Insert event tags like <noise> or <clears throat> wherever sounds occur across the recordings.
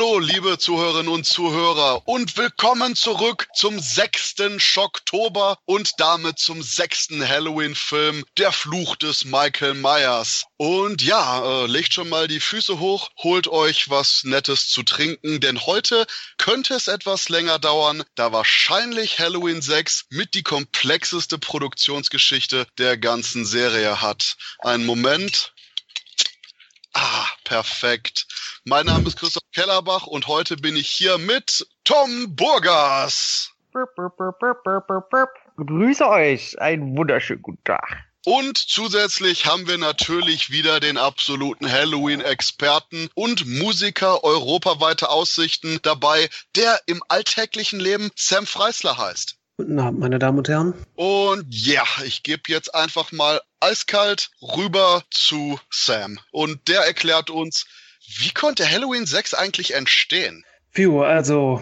Hallo, liebe Zuhörerinnen und Zuhörer und willkommen zurück zum sechsten Schocktober und damit zum sechsten Halloween-Film Der Fluch des Michael Myers. Und ja, äh, legt schon mal die Füße hoch, holt euch was Nettes zu trinken, denn heute könnte es etwas länger dauern, da wahrscheinlich Halloween 6 mit die komplexeste Produktionsgeschichte der ganzen Serie hat. Einen Moment. Ah, perfekt. Mein Name ist Christoph Kellerbach und heute bin ich hier mit Tom Burgas. Burp, burp, burp, burp, burp, burp, burp. Grüße euch. Einen wunderschönen guten Tag. Und zusätzlich haben wir natürlich wieder den absoluten Halloween-Experten und Musiker europaweiter Aussichten dabei, der im alltäglichen Leben Sam Freisler heißt. Guten Abend, meine Damen und Herren. Und ja, ich gebe jetzt einfach mal eiskalt rüber zu Sam. Und der erklärt uns, wie konnte Halloween 6 eigentlich entstehen? Phew, also,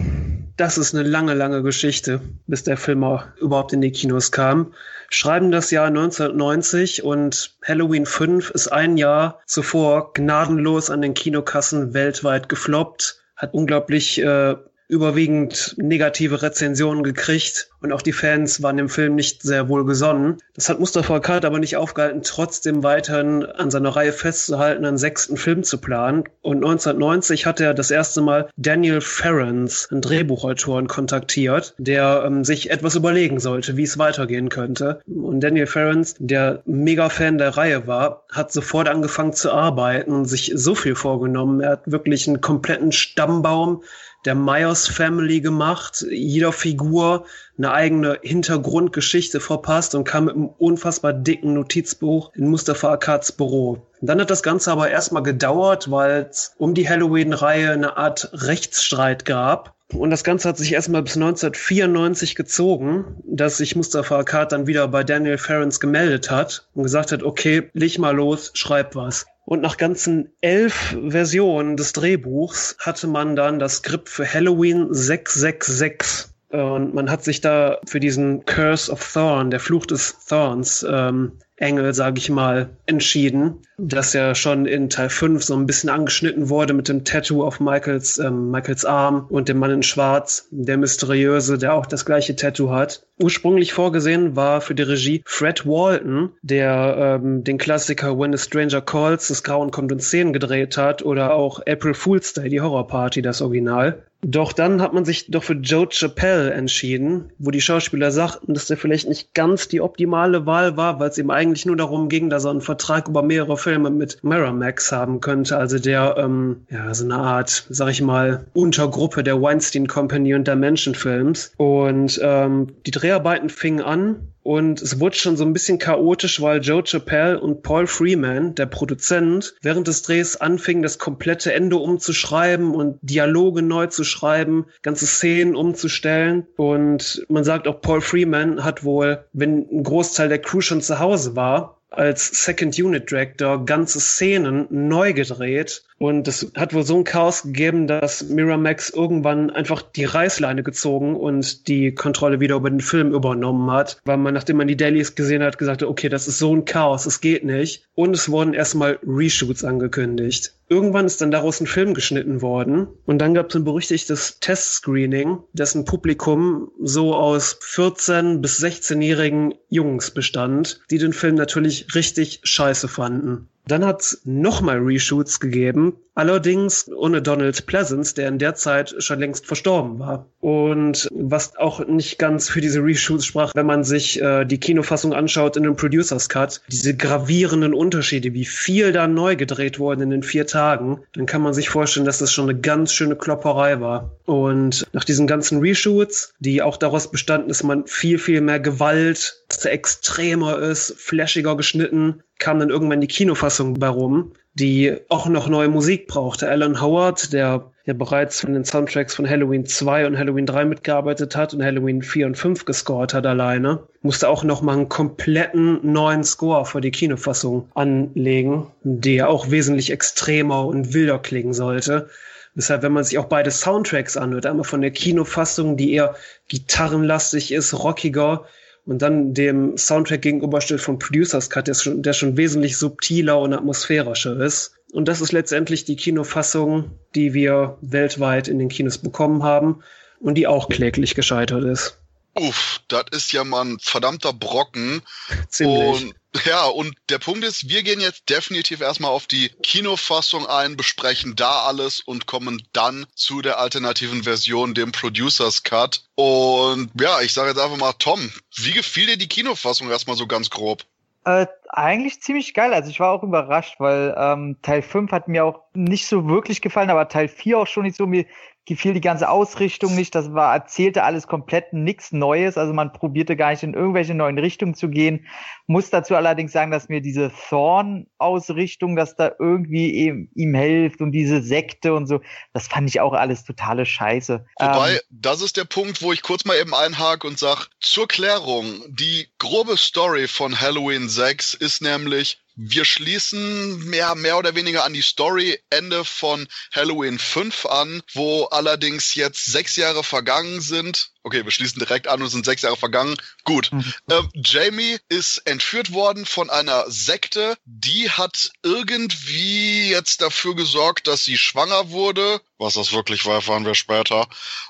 das ist eine lange, lange Geschichte, bis der Film überhaupt in die Kinos kam. Schreiben das Jahr 1990 und Halloween 5 ist ein Jahr zuvor gnadenlos an den Kinokassen weltweit gefloppt, hat unglaublich äh, überwiegend negative Rezensionen gekriegt und auch die Fans waren dem Film nicht sehr wohl gesonnen. Das hat Mustafa Kalt aber nicht aufgehalten, trotzdem weiterhin an seiner Reihe festzuhalten, einen sechsten Film zu planen. Und 1990 hat er das erste Mal Daniel Ferrens, einen Drehbuchautoren, kontaktiert, der ähm, sich etwas überlegen sollte, wie es weitergehen könnte. Und Daniel Ferrens, der mega Fan der Reihe war, hat sofort angefangen zu arbeiten und sich so viel vorgenommen. Er hat wirklich einen kompletten Stammbaum der Myers Family gemacht, jeder Figur eine eigene Hintergrundgeschichte verpasst und kam mit einem unfassbar dicken Notizbuch in Mustafa Akads Büro. Dann hat das Ganze aber erstmal gedauert, weil es um die Halloween-Reihe eine Art Rechtsstreit gab. Und das Ganze hat sich erstmal bis 1994 gezogen, dass sich Mustafa Akkad dann wieder bei Daniel Ferrens gemeldet hat und gesagt hat, okay, leg mal los, schreib was. Und nach ganzen elf Versionen des Drehbuchs hatte man dann das Skript für Halloween 666. Und man hat sich da für diesen Curse of Thorn, der Fluch des Thorns, ähm, Engel, sage ich mal, entschieden, das ja schon in Teil 5 so ein bisschen angeschnitten wurde mit dem Tattoo auf Michaels, ähm, Michaels Arm und dem Mann in Schwarz, der mysteriöse, der auch das gleiche Tattoo hat. Ursprünglich vorgesehen war für die Regie Fred Walton, der ähm, den Klassiker When a Stranger Calls, Das Grauen kommt in Szenen gedreht hat oder auch April Fool's Day, die Horrorparty, das Original. Doch dann hat man sich doch für Joe Chappelle entschieden, wo die Schauspieler sagten, dass der vielleicht nicht ganz die optimale Wahl war, weil es ihm eigentlich nur darum ging, dass er einen Vertrag über mehrere Filme mit Miramax haben könnte, also der, ähm, ja, so eine Art, sag ich mal, Untergruppe der Weinstein Company und der Menschenfilms. Und ähm, die Dreharbeiten fingen an und es wurde schon so ein bisschen chaotisch, weil Joe Chappelle und Paul Freeman, der Produzent, während des Drehs anfingen, das komplette Ende umzuschreiben und Dialoge neu zu schreiben, ganze Szenen umzustellen. Und man sagt auch, Paul Freeman hat wohl, wenn ein Großteil der Crew schon zu Hause war, als Second Unit Director ganze Szenen neu gedreht und es hat wohl so ein Chaos gegeben, dass Miramax irgendwann einfach die Reißleine gezogen und die Kontrolle wieder über den Film übernommen hat, weil man, nachdem man die Dailies gesehen hat, gesagt hat, okay, das ist so ein Chaos, es geht nicht. Und es wurden erstmal Reshoots angekündigt. Irgendwann ist dann daraus ein Film geschnitten worden und dann gab es ein berüchtigtes Testscreening, dessen Publikum so aus 14 bis 16-jährigen Jungs bestand, die den Film natürlich richtig scheiße fanden. Dann hat es nochmal Reshoots gegeben, allerdings ohne Donald Pleasance, der in der Zeit schon längst verstorben war. Und was auch nicht ganz für diese Reshoots sprach, wenn man sich äh, die Kinofassung anschaut in dem Producers Cut, diese gravierenden Unterschiede, wie viel da neu gedreht wurde in den vier Tagen, dann kann man sich vorstellen, dass das schon eine ganz schöne Klopperei war. Und nach diesen ganzen Reshoots, die auch daraus bestanden, dass man viel, viel mehr Gewalt, extremer ist, flashiger geschnitten, kam dann irgendwann die Kinofassung bei rum, die auch noch neue Musik brauchte. Alan Howard, der ja bereits von den Soundtracks von Halloween 2 und Halloween 3 mitgearbeitet hat und Halloween 4 und 5 gescored hat alleine, musste auch noch mal einen kompletten neuen Score für die Kinofassung anlegen, der auch wesentlich extremer und wilder klingen sollte. Deshalb, wenn man sich auch beide Soundtracks anhört, einmal von der Kinofassung, die eher gitarrenlastig ist, rockiger, und dann dem Soundtrack gegenüberstellt vom Producers Cut, der schon, der schon wesentlich subtiler und atmosphärischer ist, Und das ist letztendlich die Kinofassung, die wir weltweit in den Kinos bekommen haben und die auch kläglich gescheitert ist. Uff, das ist ja mal ein verdammter Brocken. <laughs> Ziemlich. Und ja, und der Punkt ist, wir gehen jetzt definitiv erstmal auf die Kinofassung ein, besprechen da alles und kommen dann zu der alternativen Version, dem Producers Cut. Und ja, ich sage jetzt einfach mal, Tom, wie gefiel dir die Kinofassung erstmal so ganz grob? Äh, eigentlich ziemlich geil. Also ich war auch überrascht, weil ähm, Teil 5 hat mir auch nicht so wirklich gefallen, aber Teil 4 auch schon nicht so. Mir gefiel die ganze Ausrichtung nicht. Das war, erzählte alles komplett nichts Neues. Also man probierte gar nicht in irgendwelche neuen Richtungen zu gehen. Muss dazu allerdings sagen, dass mir diese Thorn-Ausrichtung, dass da irgendwie ihm, ihm hilft und diese Sekte und so, das fand ich auch alles totale Scheiße. Wobei, ähm, das ist der Punkt, wo ich kurz mal eben einhake und sag, zur Klärung, die grobe Story von Halloween 6 ist nämlich, wir schließen mehr, mehr oder weniger an die Story-Ende von Halloween 5 an, wo allerdings jetzt sechs Jahre vergangen sind Okay, wir schließen direkt an und sind sechs Jahre vergangen. Gut. Mhm. Ähm, Jamie ist entführt worden von einer Sekte. Die hat irgendwie jetzt dafür gesorgt, dass sie schwanger wurde. Was das wirklich war, erfahren wir später.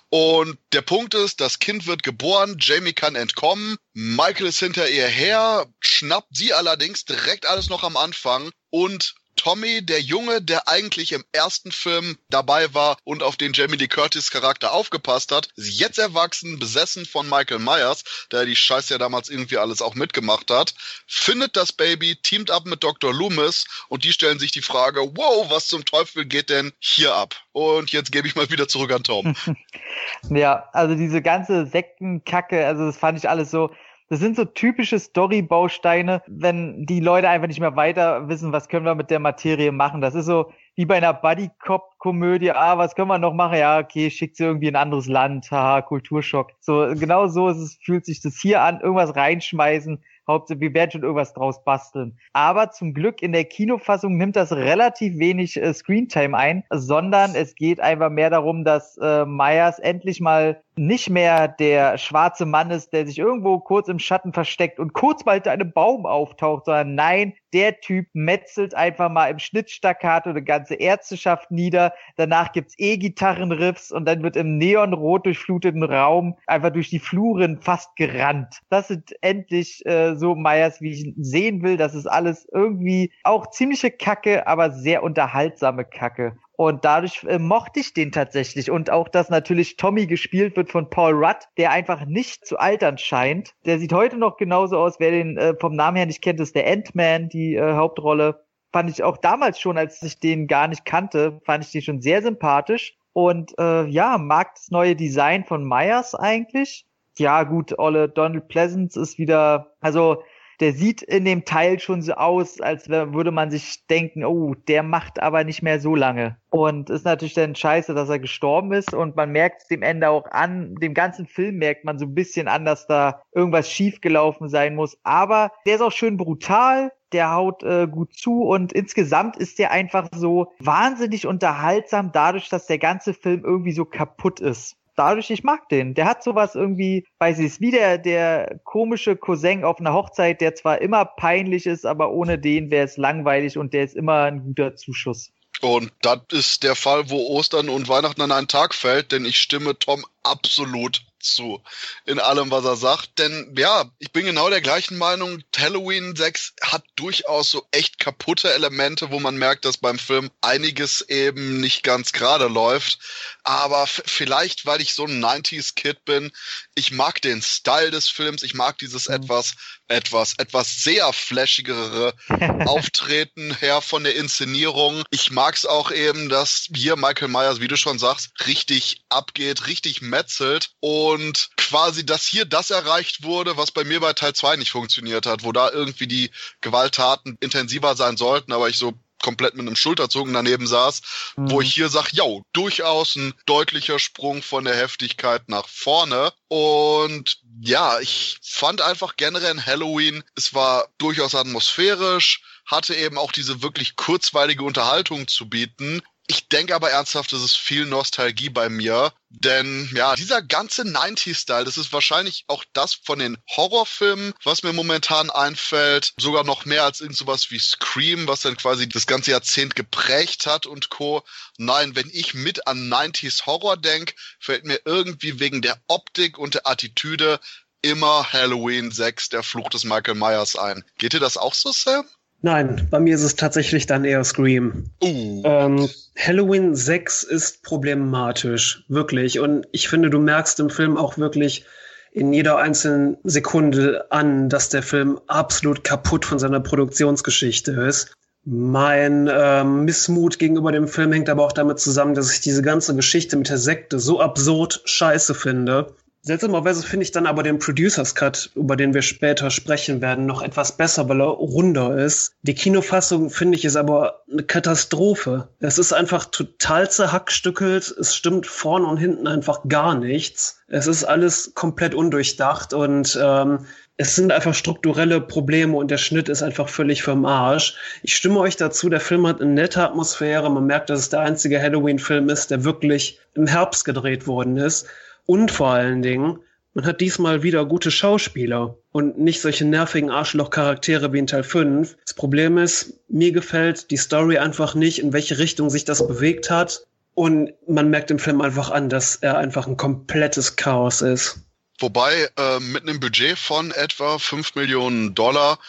Und der Punkt ist, das Kind wird geboren, Jamie kann entkommen, Michael ist hinter ihr her, schnappt sie allerdings direkt alles noch am Anfang und Tommy, der Junge, der eigentlich im ersten Film dabei war und auf den Jamie Lee Curtis Charakter aufgepasst hat, ist jetzt erwachsen, besessen von Michael Myers, der die Scheiße ja damals irgendwie alles auch mitgemacht hat, findet das Baby, teamt ab mit Dr. Loomis und die stellen sich die Frage, wow, was zum Teufel geht denn hier ab? Und jetzt gebe ich mal wieder zurück an Tom. <laughs> ja, also diese ganze Sektenkacke, also das fand ich alles so, das sind so typische Story-Bausteine, wenn die Leute einfach nicht mehr weiter wissen, was können wir mit der Materie machen. Das ist so wie bei einer Buddy-Cop-Komödie. Ah, was können wir noch machen? Ja, okay, schickt sie irgendwie in ein anderes Land. Haha, Kulturschock. So, genau so ist es, fühlt sich das hier an. Irgendwas reinschmeißen, Hauptsache, wir werden schon irgendwas draus basteln. Aber zum Glück in der Kinofassung nimmt das relativ wenig äh, Screentime ein, sondern es geht einfach mehr darum, dass äh, Myers endlich mal nicht mehr der schwarze Mann ist, der sich irgendwo kurz im Schatten versteckt und kurz mal hinter einem Baum auftaucht, sondern nein, der Typ metzelt einfach mal im Schnittstaccato eine ganze Ärzteschaft nieder. Danach gibt's E-Gitarrenriffs und dann wird im neonrot durchfluteten Raum einfach durch die Fluren fast gerannt. Das sind endlich äh, so Meyers, wie ich sehen will. Das ist alles irgendwie auch ziemliche Kacke, aber sehr unterhaltsame Kacke. Und dadurch äh, mochte ich den tatsächlich. Und auch, dass natürlich Tommy gespielt wird von Paul Rudd, der einfach nicht zu altern scheint. Der sieht heute noch genauso aus. Wer den äh, vom Namen her nicht kennt, ist der Ant-Man, die äh, Hauptrolle. Fand ich auch damals schon, als ich den gar nicht kannte, fand ich den schon sehr sympathisch. Und äh, ja, mag das neue Design von Myers eigentlich. Ja, gut, Olle Donald Pleasance ist wieder, also der sieht in dem Teil schon so aus, als würde man sich denken, oh, der macht aber nicht mehr so lange. Und ist natürlich dann scheiße, dass er gestorben ist. Und man merkt dem Ende auch an, dem ganzen Film merkt man so ein bisschen an, dass da irgendwas schiefgelaufen sein muss. Aber der ist auch schön brutal, der haut äh, gut zu und insgesamt ist der einfach so wahnsinnig unterhaltsam dadurch, dass der ganze Film irgendwie so kaputt ist dadurch, ich mag den. Der hat sowas irgendwie, weiß ich, ist wie der, der komische Cousin auf einer Hochzeit, der zwar immer peinlich ist, aber ohne den wäre es langweilig und der ist immer ein guter Zuschuss. Und das ist der Fall, wo Ostern und Weihnachten an einen Tag fällt, denn ich stimme Tom absolut zu in allem, was er sagt. Denn ja, ich bin genau der gleichen Meinung. Halloween 6 hat durchaus so echt kaputte Elemente, wo man merkt, dass beim Film einiges eben nicht ganz gerade läuft. Aber vielleicht, weil ich so ein 90s-Kid bin, ich mag den Style des Films, ich mag dieses mhm. etwas, etwas, etwas sehr flashigere <laughs> Auftreten her von der Inszenierung. Ich mag es auch eben, dass hier Michael Myers, wie du schon sagst, richtig abgeht, richtig metzelt und quasi, dass hier das erreicht wurde, was bei mir bei Teil 2 nicht funktioniert hat, wo da irgendwie die Gewalttaten intensiver sein sollten, aber ich so komplett mit einem Schulterzucken daneben saß, mhm. wo ich hier sage, ja, durchaus ein deutlicher Sprung von der Heftigkeit nach vorne. Und ja, ich fand einfach generell Halloween, es war durchaus atmosphärisch, hatte eben auch diese wirklich kurzweilige Unterhaltung zu bieten ich denke aber ernsthaft, es ist viel Nostalgie bei mir. Denn ja, dieser ganze 90s-Style, das ist wahrscheinlich auch das von den Horrorfilmen, was mir momentan einfällt, sogar noch mehr als irgend sowas wie Scream, was dann quasi das ganze Jahrzehnt geprägt hat und Co. Nein, wenn ich mit an 90s Horror denke, fällt mir irgendwie wegen der Optik und der Attitüde immer Halloween 6, der Fluch des Michael Myers ein. Geht dir das auch so, Sam? Nein, bei mir ist es tatsächlich dann eher Scream. Uh. Ähm, Halloween 6 ist problematisch, wirklich. Und ich finde, du merkst im Film auch wirklich in jeder einzelnen Sekunde an, dass der Film absolut kaputt von seiner Produktionsgeschichte ist. Mein ähm, Missmut gegenüber dem Film hängt aber auch damit zusammen, dass ich diese ganze Geschichte mit der Sekte so absurd scheiße finde, Seltsamerweise finde ich dann aber den Producers Cut, über den wir später sprechen werden, noch etwas besser, weil er runder ist. Die Kinofassung finde ich ist aber eine Katastrophe. Es ist einfach total zerhackstückelt. Es stimmt vorn und hinten einfach gar nichts. Es ist alles komplett undurchdacht und ähm, es sind einfach strukturelle Probleme und der Schnitt ist einfach völlig vom Arsch. Ich stimme euch dazu, der Film hat eine nette Atmosphäre. Man merkt, dass es der einzige Halloween-Film ist, der wirklich im Herbst gedreht worden ist. Und vor allen Dingen, man hat diesmal wieder gute Schauspieler und nicht solche nervigen Arschloch-Charaktere wie in Teil 5. Das Problem ist, mir gefällt die Story einfach nicht, in welche Richtung sich das bewegt hat. Und man merkt im Film einfach an, dass er einfach ein komplettes Chaos ist. Wobei äh, mit einem Budget von etwa 5 Millionen Dollar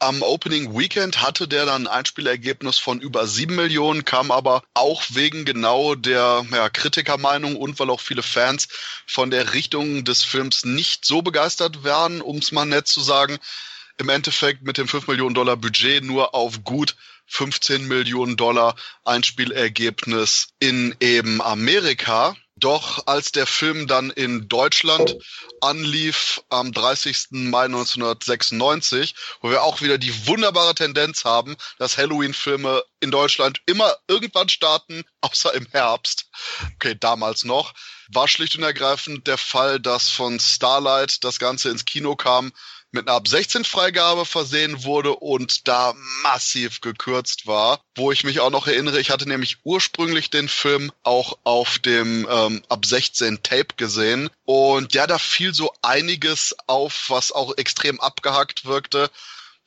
am Opening Weekend hatte der dann ein Einspielergebnis von über sieben Millionen, kam aber auch wegen genau der ja, Kritikermeinung und weil auch viele Fans von der Richtung des Films nicht so begeistert werden, um es mal nett zu sagen, im Endeffekt mit dem 5 Millionen Dollar Budget nur auf gut 15 Millionen Dollar Einspielergebnis in eben Amerika. Doch als der Film dann in Deutschland anlief am 30. Mai 1996, wo wir auch wieder die wunderbare Tendenz haben, dass Halloween-Filme in Deutschland immer irgendwann starten, <laughs> außer im Herbst. Okay, damals noch. War schlicht und ergreifend der Fall, dass von Starlight das Ganze ins Kino kam mit einer ab 16 Freigabe versehen wurde und da massiv gekürzt war. Wo ich mich auch noch erinnere, ich hatte nämlich ursprünglich den Film auch auf dem ähm, ab 16 Tape gesehen und ja, da fiel so einiges auf, was auch extrem abgehackt wirkte.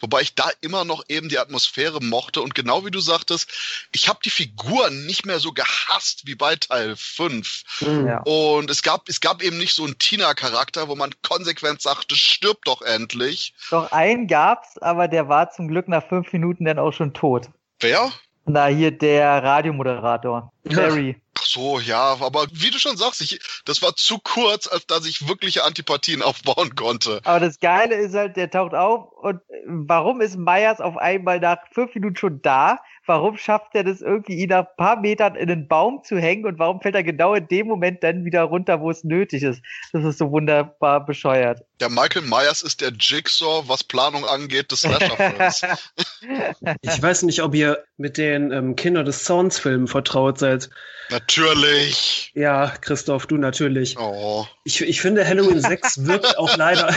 Wobei ich da immer noch eben die Atmosphäre mochte. Und genau wie du sagtest, ich habe die Figuren nicht mehr so gehasst wie bei Teil 5. Mhm. Ja. Und es gab, es gab eben nicht so einen Tina-Charakter, wo man konsequent sagte, stirb doch endlich. Doch einen gab's, aber der war zum Glück nach fünf Minuten dann auch schon tot. Wer? Na, hier der Radiomoderator. Larry. So, ja, aber wie du schon sagst, ich, das war zu kurz, als dass ich wirkliche Antipathien <laughs> aufbauen konnte. Aber das Geile ist halt, der taucht auf und warum ist Meyers auf einmal nach fünf Minuten schon da? Warum schafft er das irgendwie, ihn nach ein paar Metern in den Baum zu hängen und warum fällt er genau in dem Moment dann wieder runter, wo es nötig ist? Das ist so wunderbar bescheuert. Der Michael Myers ist der Jigsaw, was Planung angeht, des Slasher-Films. <laughs> ich weiß nicht, ob ihr mit den ähm, Kinder des Zorns-Filmen vertraut seid. Natürlich. Ja, Christoph, du natürlich. Oh. Ich, ich finde, Halloween 6 wirkt auch leider.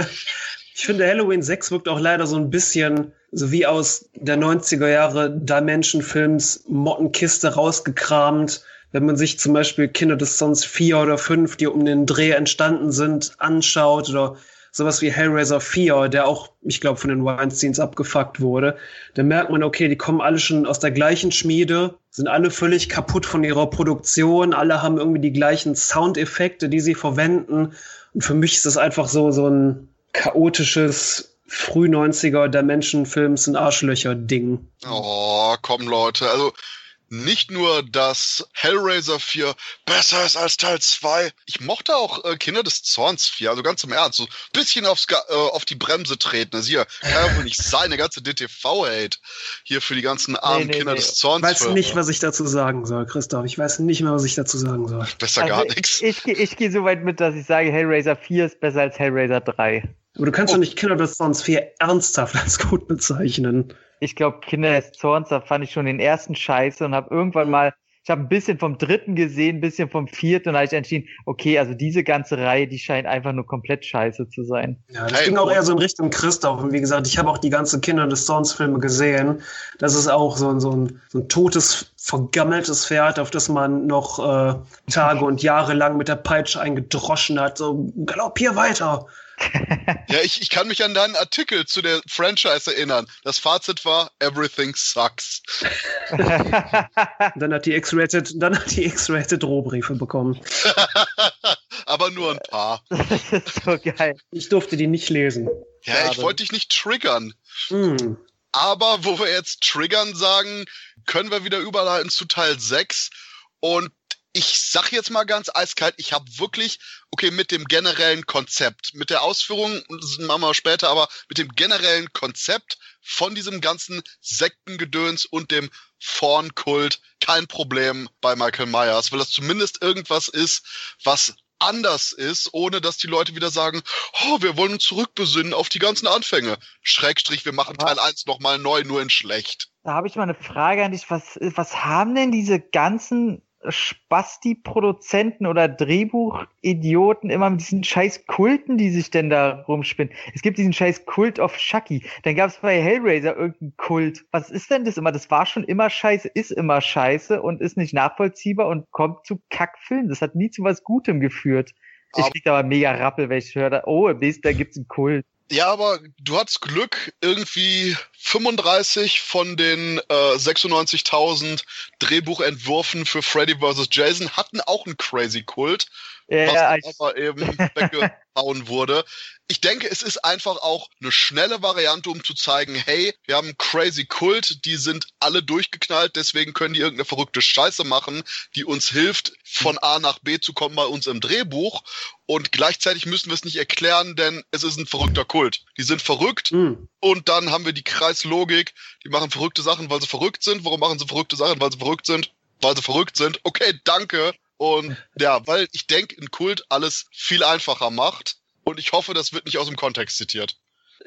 <laughs> ich finde, Halloween 6 wirkt auch leider so ein bisschen so wie aus der 90er Jahre Dimension-Films Mottenkiste rausgekramt. Wenn man sich zum Beispiel Kinder des Sons 4 oder 5, die um den Dreh entstanden sind, anschaut oder sowas wie Hellraiser 4, der auch, ich glaube, von den Weinsteins abgefuckt wurde, dann merkt man, okay, die kommen alle schon aus der gleichen Schmiede, sind alle völlig kaputt von ihrer Produktion, alle haben irgendwie die gleichen Soundeffekte, die sie verwenden. Und für mich ist das einfach so, so ein chaotisches früh 90er Dimension-Films und Arschlöcher-Ding. Oh, komm Leute, also nicht nur, dass Hellraiser 4 besser ist als Teil 2. Ich mochte auch äh, Kinder des Zorns 4, also ganz im Ernst, so ein bisschen aufs, äh, auf die Bremse treten. Also hier kann ja wohl nicht <laughs> sein, der ganze DTV-Hate hier für die ganzen armen nee, nee, Kinder nee. des Zorns. Ich weiß nicht, was ich dazu sagen soll, Christoph. Ich weiß nicht mehr, was ich dazu sagen soll. Besser also gar nichts. Ich, ich, ich gehe so weit mit, dass ich sage, Hellraiser 4 ist besser als Hellraiser 3. Aber du kannst oh. doch nicht Kinder des Zorns 4 ernsthaft als gut bezeichnen ich glaube, Kinder des Zorns, da fand ich schon den ersten Scheiße und habe irgendwann mal, ich habe ein bisschen vom dritten gesehen, ein bisschen vom vierten und habe ich entschieden, okay, also diese ganze Reihe, die scheint einfach nur komplett scheiße zu sein. Ja, das ging auch eher so in Richtung Christoph. Und wie gesagt, ich habe auch die ganze Kinder des Zorns Filme gesehen. Das ist auch so, so, ein, so ein totes vergammeltes Pferd, auf das man noch äh, Tage und Jahre lang mit der Peitsche eingedroschen hat. So, galoppier weiter. Ja, ich, ich kann mich an deinen Artikel zu der Franchise erinnern. Das Fazit war, everything sucks. <laughs> dann hat die X-Rated, dann hat die X-Rated Drohbriefe bekommen. <laughs> Aber nur ein paar. <laughs> So geil. Ich durfte die nicht lesen. Ja, Schade. ich wollte dich nicht triggern. Mm. Aber wo wir jetzt triggern sagen, können wir wieder überleiten zu Teil 6. Und ich sag jetzt mal ganz eiskalt, ich habe wirklich, okay, mit dem generellen Konzept, mit der Ausführung, das machen wir später, aber mit dem generellen Konzept von diesem ganzen Sektengedöns und dem Vornkult kein Problem bei Michael Myers, weil das zumindest irgendwas ist, was anders ist, ohne dass die Leute wieder sagen, oh, wir wollen uns zurückbesinnen auf die ganzen Anfänge. Schrägstrich, wir machen Teil 1 nochmal neu, nur in schlecht. Da habe ich mal eine Frage an dich. Was, was haben denn diese ganzen Spasti-Produzenten oder Drehbuchidioten immer mit diesen scheiß Kulten, die sich denn da rumspinnen. Es gibt diesen scheiß Kult of Chucky. Dann gab es bei Hellraiser irgendeinen Kult. Was ist denn das immer? Das war schon immer scheiße, ist immer scheiße und ist nicht nachvollziehbar und kommt zu Kackfilmen. Das hat nie zu was Gutem geführt. Ich krieg aber mega Rappel, wenn ich höre, oh, im nächsten, da gibt's einen Kult. Ja, aber du hattest Glück, irgendwie 35 von den äh, 96.000 Drehbuchentwürfen für Freddy vs. Jason hatten auch einen Crazy Kult, ja, was aber eben <laughs> weggehauen wurde ich denke, es ist einfach auch eine schnelle Variante, um zu zeigen, hey, wir haben Crazy Kult, die sind alle durchgeknallt, deswegen können die irgendeine verrückte Scheiße machen, die uns hilft, von A nach B zu kommen bei uns im Drehbuch. Und gleichzeitig müssen wir es nicht erklären, denn es ist ein verrückter Kult. Die sind verrückt mhm. und dann haben wir die Kreislogik, die machen verrückte Sachen, weil sie verrückt sind. Warum machen sie verrückte Sachen? Weil sie verrückt sind. Weil sie verrückt sind. Okay, danke. Und ja, weil ich denke, ein Kult alles viel einfacher macht. Und ich hoffe, das wird nicht aus dem Kontext zitiert.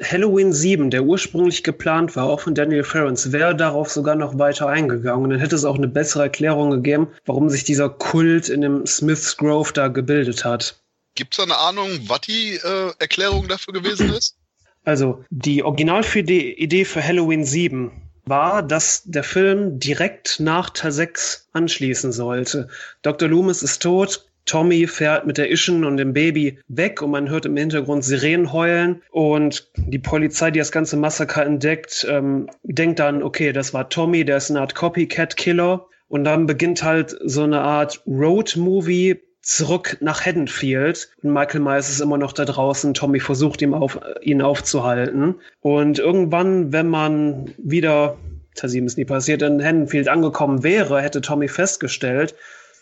Halloween 7, der ursprünglich geplant war, auch von Daniel Ferrens, wäre darauf sogar noch weiter eingegangen. Und dann hätte es auch eine bessere Erklärung gegeben, warum sich dieser Kult in dem Smith's Grove da gebildet hat. Gibt es eine Ahnung, was die äh, Erklärung dafür gewesen ist? Also, die Originalidee für Halloween 7 war, dass der Film direkt nach Teil 6 anschließen sollte. Dr. Loomis ist tot, Tommy fährt mit der Ischen und dem Baby weg und man hört im Hintergrund Sirenen heulen und die Polizei, die das ganze Massaker entdeckt, ähm, denkt dann, okay, das war Tommy, der ist eine Art Copycat-Killer. Und dann beginnt halt so eine Art Road-Movie zurück nach Haddonfield. Und Michael Myers ist immer noch da draußen. Tommy versucht ihm auf, ihn aufzuhalten. Und irgendwann, wenn man wieder, Tassim ist nie passiert, in Haddonfield angekommen wäre, hätte Tommy festgestellt,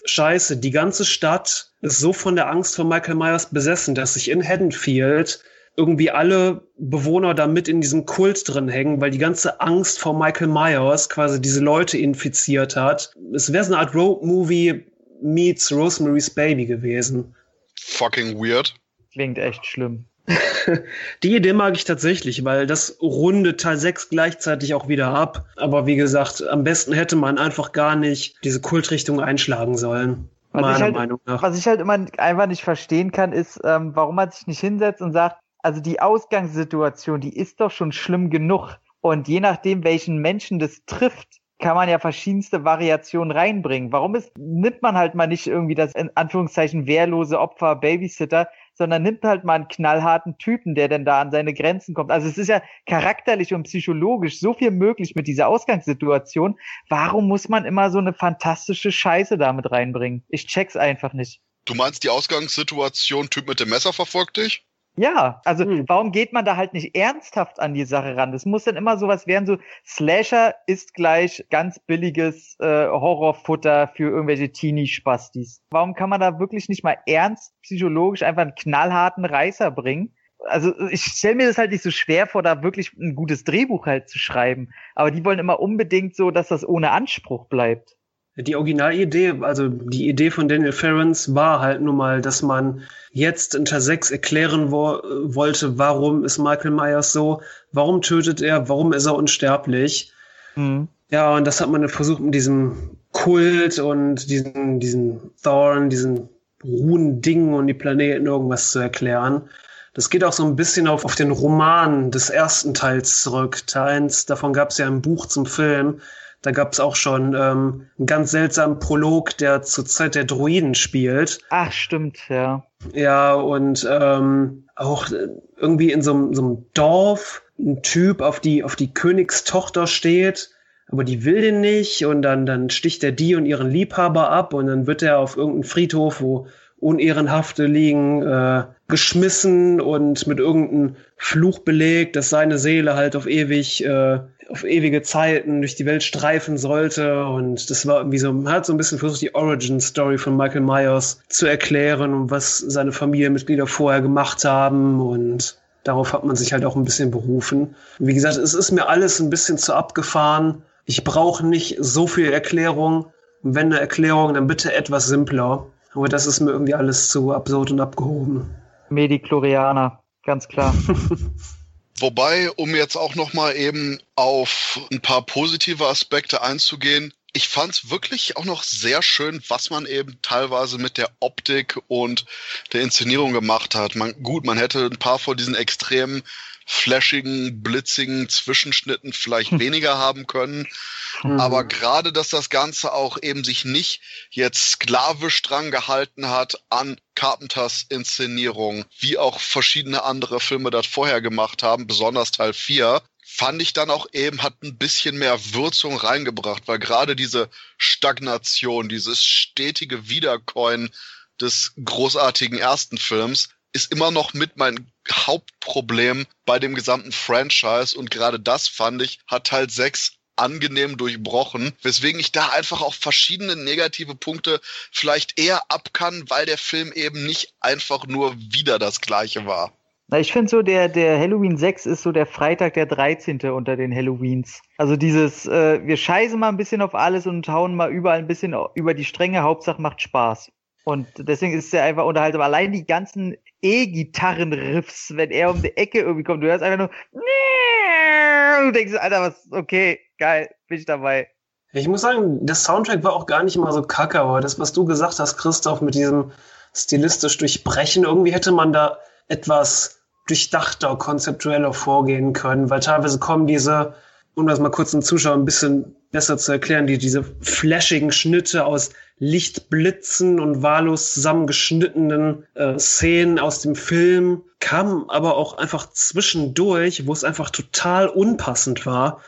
Scheiße, die ganze Stadt ist so von der Angst vor Michael Myers besessen, dass sich in Haddonfield irgendwie alle Bewohner da mit in diesem Kult drin hängen, weil die ganze Angst vor Michael Myers quasi diese Leute infiziert hat. Es wäre so eine Art Road-Movie meets Rosemary's Baby gewesen. Fucking weird. Klingt echt schlimm. <laughs> Die Idee mag ich tatsächlich, weil das rundet Teil 6 gleichzeitig auch wieder ab. Aber wie gesagt, am besten hätte man einfach gar nicht diese Kultrichtung einschlagen sollen. Was meiner halt, Meinung nach. Was ich halt immer einfach nicht verstehen kann, ist, ähm, warum man sich nicht hinsetzt und sagt, also die Ausgangssituation, die ist doch schon schlimm genug. Und je nachdem, welchen Menschen das trifft, kann man ja verschiedenste Variationen reinbringen. Warum ist, nimmt man halt mal nicht irgendwie das in Anführungszeichen wehrlose Opfer Babysitter, sondern nimmt halt mal einen knallharten Typen, der denn da an seine Grenzen kommt. Also es ist ja charakterlich und psychologisch so viel möglich mit dieser Ausgangssituation. Warum muss man immer so eine fantastische Scheiße damit reinbringen? Ich check's einfach nicht. Du meinst die Ausgangssituation, Typ mit dem Messer verfolgt dich? Ja, also hm. warum geht man da halt nicht ernsthaft an die Sache ran? Das muss dann immer sowas werden, so Slasher ist gleich ganz billiges äh, Horrorfutter für irgendwelche Teenie-Spastis. Warum kann man da wirklich nicht mal ernst psychologisch einfach einen knallharten Reißer bringen? Also ich stelle mir das halt nicht so schwer vor, da wirklich ein gutes Drehbuch halt zu schreiben. Aber die wollen immer unbedingt so, dass das ohne Anspruch bleibt. Die Originalidee, also die Idee von Daniel Ferrens war halt nun mal, dass man jetzt in Teil 6 erklären wo, wollte, warum ist Michael Myers so, warum tötet er, warum ist er unsterblich. Mhm. Ja, und das hat man versucht mit diesem Kult und diesen, diesen Thorn, diesen Runen-Dingen und die Planeten irgendwas zu erklären. Das geht auch so ein bisschen auf, auf den Roman des ersten Teils zurück. Teil 1, davon gab es ja ein Buch zum Film Da gab es auch schon ähm, einen ganz seltsamen Prolog, der zur Zeit der Druiden spielt. Ach, stimmt, ja. Ja, und ähm, auch irgendwie in so, so einem Dorf ein Typ auf die, auf die Königstochter steht, aber die will den nicht und dann, dann sticht er die und ihren Liebhaber ab und dann wird er auf irgendeinen Friedhof, wo Unehrenhafte liegen, äh, geschmissen und mit irgendeinem Fluch belegt, dass seine Seele halt auf ewig, äh, auf ewige Zeiten durch die Welt streifen sollte. Und das war irgendwie so, man hat so ein bisschen versucht, die Origin-Story von Michael Myers zu erklären und was seine Familienmitglieder vorher gemacht haben. Und darauf hat man sich halt auch ein bisschen berufen. Wie gesagt, es ist mir alles ein bisschen zu abgefahren. Ich brauche nicht so viel Erklärung. wenn eine Erklärung, dann bitte etwas simpler. Aber das ist mir irgendwie alles zu absurd und abgehoben. Mediklorianer, ganz klar. <laughs> Wobei, um jetzt auch noch mal eben auf ein paar positive Aspekte einzugehen, ich fand es wirklich auch noch sehr schön, was man eben teilweise mit der Optik und der Inszenierung gemacht hat. Man, gut, man hätte ein paar von diesen extremen flashigen, blitzigen Zwischenschnitten vielleicht hm. weniger haben können. Mhm. Aber gerade, dass das Ganze auch eben sich nicht jetzt sklavisch dran gehalten hat an Carpenters Inszenierung, wie auch verschiedene andere Filme das vorher gemacht haben, besonders Teil 4, fand ich dann auch eben, hat ein bisschen mehr Würzung reingebracht, weil gerade diese Stagnation, dieses stetige Wiederkäuen des großartigen ersten Films ist immer noch mit mein Hauptproblem bei dem gesamten Franchise und gerade das fand ich, hat Teil 6 angenehm durchbrochen, weswegen ich da einfach auch verschiedene negative Punkte vielleicht eher ab kann, weil der Film eben nicht einfach nur wieder das gleiche war. Na, ich finde so, der, der Halloween 6 ist so der Freitag der 13. unter den Halloweens. Also dieses, äh, wir scheißen mal ein bisschen auf alles und hauen mal überall ein bisschen über die Stränge, Hauptsache macht Spaß. Und deswegen ist er einfach unterhaltsam. Allein die ganzen E-Gitarren-Riffs, wenn er um die Ecke irgendwie kommt, du hörst einfach nur, du denkst, Alter, was, okay, geil, bin ich dabei. Ich muss sagen, der Soundtrack war auch gar nicht mal so kacke, aber das, was du gesagt hast, Christoph, mit diesem stilistisch Durchbrechen, irgendwie hätte man da etwas durchdachter, konzeptueller vorgehen können, weil teilweise kommen diese, um das mal kurz dem Zuschauer ein bisschen besser zu erklären, die, diese flashigen Schnitte aus Lichtblitzen und wahllos zusammengeschnittenen äh, Szenen aus dem Film, kamen aber auch einfach zwischendurch, wo es einfach total unpassend war.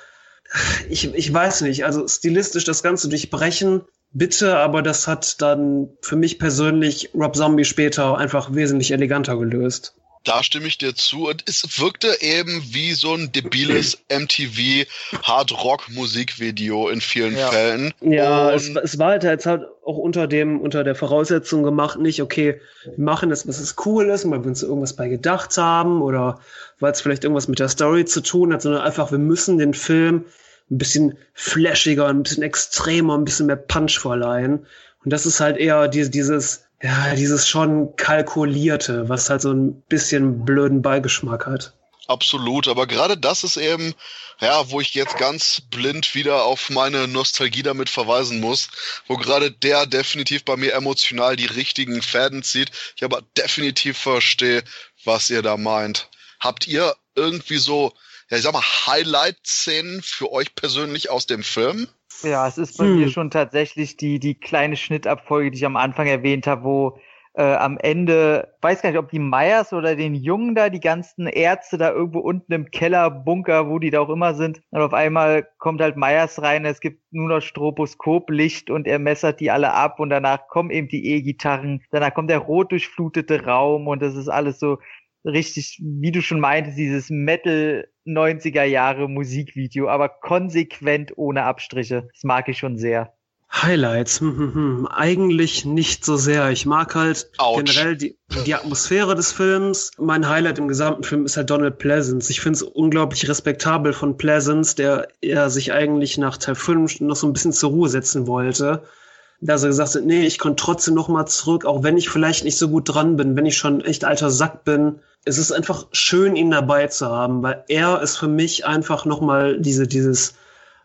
Ich, ich weiß nicht, also stilistisch das Ganze durchbrechen, bitte, aber das hat dann für mich persönlich Rob Zombie später einfach wesentlich eleganter gelöst da stimme ich dir zu. Und es wirkte eben wie so ein debiles <clears throat> MTV Hard Rock Musikvideo in vielen ja. Fällen. Ja, es, es, war halt jetzt halt auch unter dem, unter der Voraussetzung gemacht, nicht, okay, wir machen das, was es cool ist, weil wir uns irgendwas bei gedacht haben oder weil es vielleicht irgendwas mit der Story zu tun hat, sondern einfach, wir müssen den Film ein bisschen flashiger, ein bisschen extremer, ein bisschen mehr Punch verleihen. Und das ist halt eher dieses, dieses ja, dieses schon kalkulierte, was halt so ein bisschen blöden Beigeschmack hat. Absolut, aber gerade das ist eben, ja, wo ich jetzt ganz blind wieder auf meine Nostalgie damit verweisen muss, wo gerade der definitiv bei mir emotional die richtigen Fäden zieht. Ich aber definitiv verstehe, was ihr da meint. Habt ihr irgendwie so, ja, ich sag mal, Highlight-Szenen für euch persönlich aus dem Film? Ja, es ist bei hm. mir schon tatsächlich die, die kleine Schnittabfolge, die ich am Anfang erwähnt habe, wo äh, am Ende, weiß gar nicht, ob die Meyers oder den Jungen da, die ganzen Ärzte da irgendwo unten im Keller, Bunker, wo die da auch immer sind. Und auf einmal kommt halt Meyers rein, es gibt nur noch Stroboskoplicht und er messert die alle ab und danach kommen eben die E-Gitarren, danach kommt der rot durchflutete Raum und das ist alles so richtig, wie du schon meintest, dieses Metal 90er Jahre Musikvideo, aber konsequent ohne Abstriche. Das mag ich schon sehr. Highlights, hm, hm, hm. eigentlich nicht so sehr. Ich mag halt Ouch. generell die, die Atmosphäre des Films. Mein Highlight im gesamten Film ist halt Donald Pleasance. Ich finde es unglaublich respektabel von Pleasance, der er sich eigentlich nach Teil 5 noch so ein bisschen zur Ruhe setzen wollte. Dass er gesagt hat, nee, ich komme trotzdem noch mal zurück, auch wenn ich vielleicht nicht so gut dran bin, wenn ich schon echt alter Sack bin es ist einfach schön, ihn dabei zu haben, weil er ist für mich einfach nochmal diese, dieses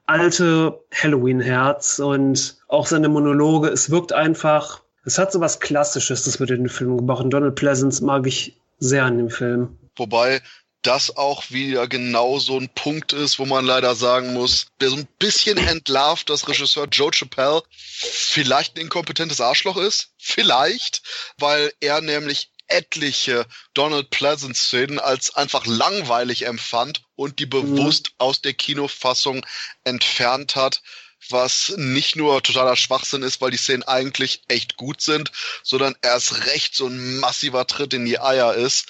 alte Halloween-Herz und auch seine Monologe. Es wirkt einfach, es hat so was Klassisches, das wird in den Film gebracht. Und Donald Pleasance mag ich sehr an dem Film. Wobei das auch wieder genau so ein Punkt ist, wo man leider sagen muss, der so ein bisschen entlarvt, dass Regisseur Joe Chappelle vielleicht ein inkompetentes Arschloch ist. Vielleicht, weil er nämlich etliche Donald Pleasant Szenen als einfach langweilig empfand und die mhm. bewusst aus der Kinofassung entfernt hat was nicht nur totaler Schwachsinn ist, weil die Szenen eigentlich echt gut sind, sondern erst recht so ein massiver Tritt in die Eier ist,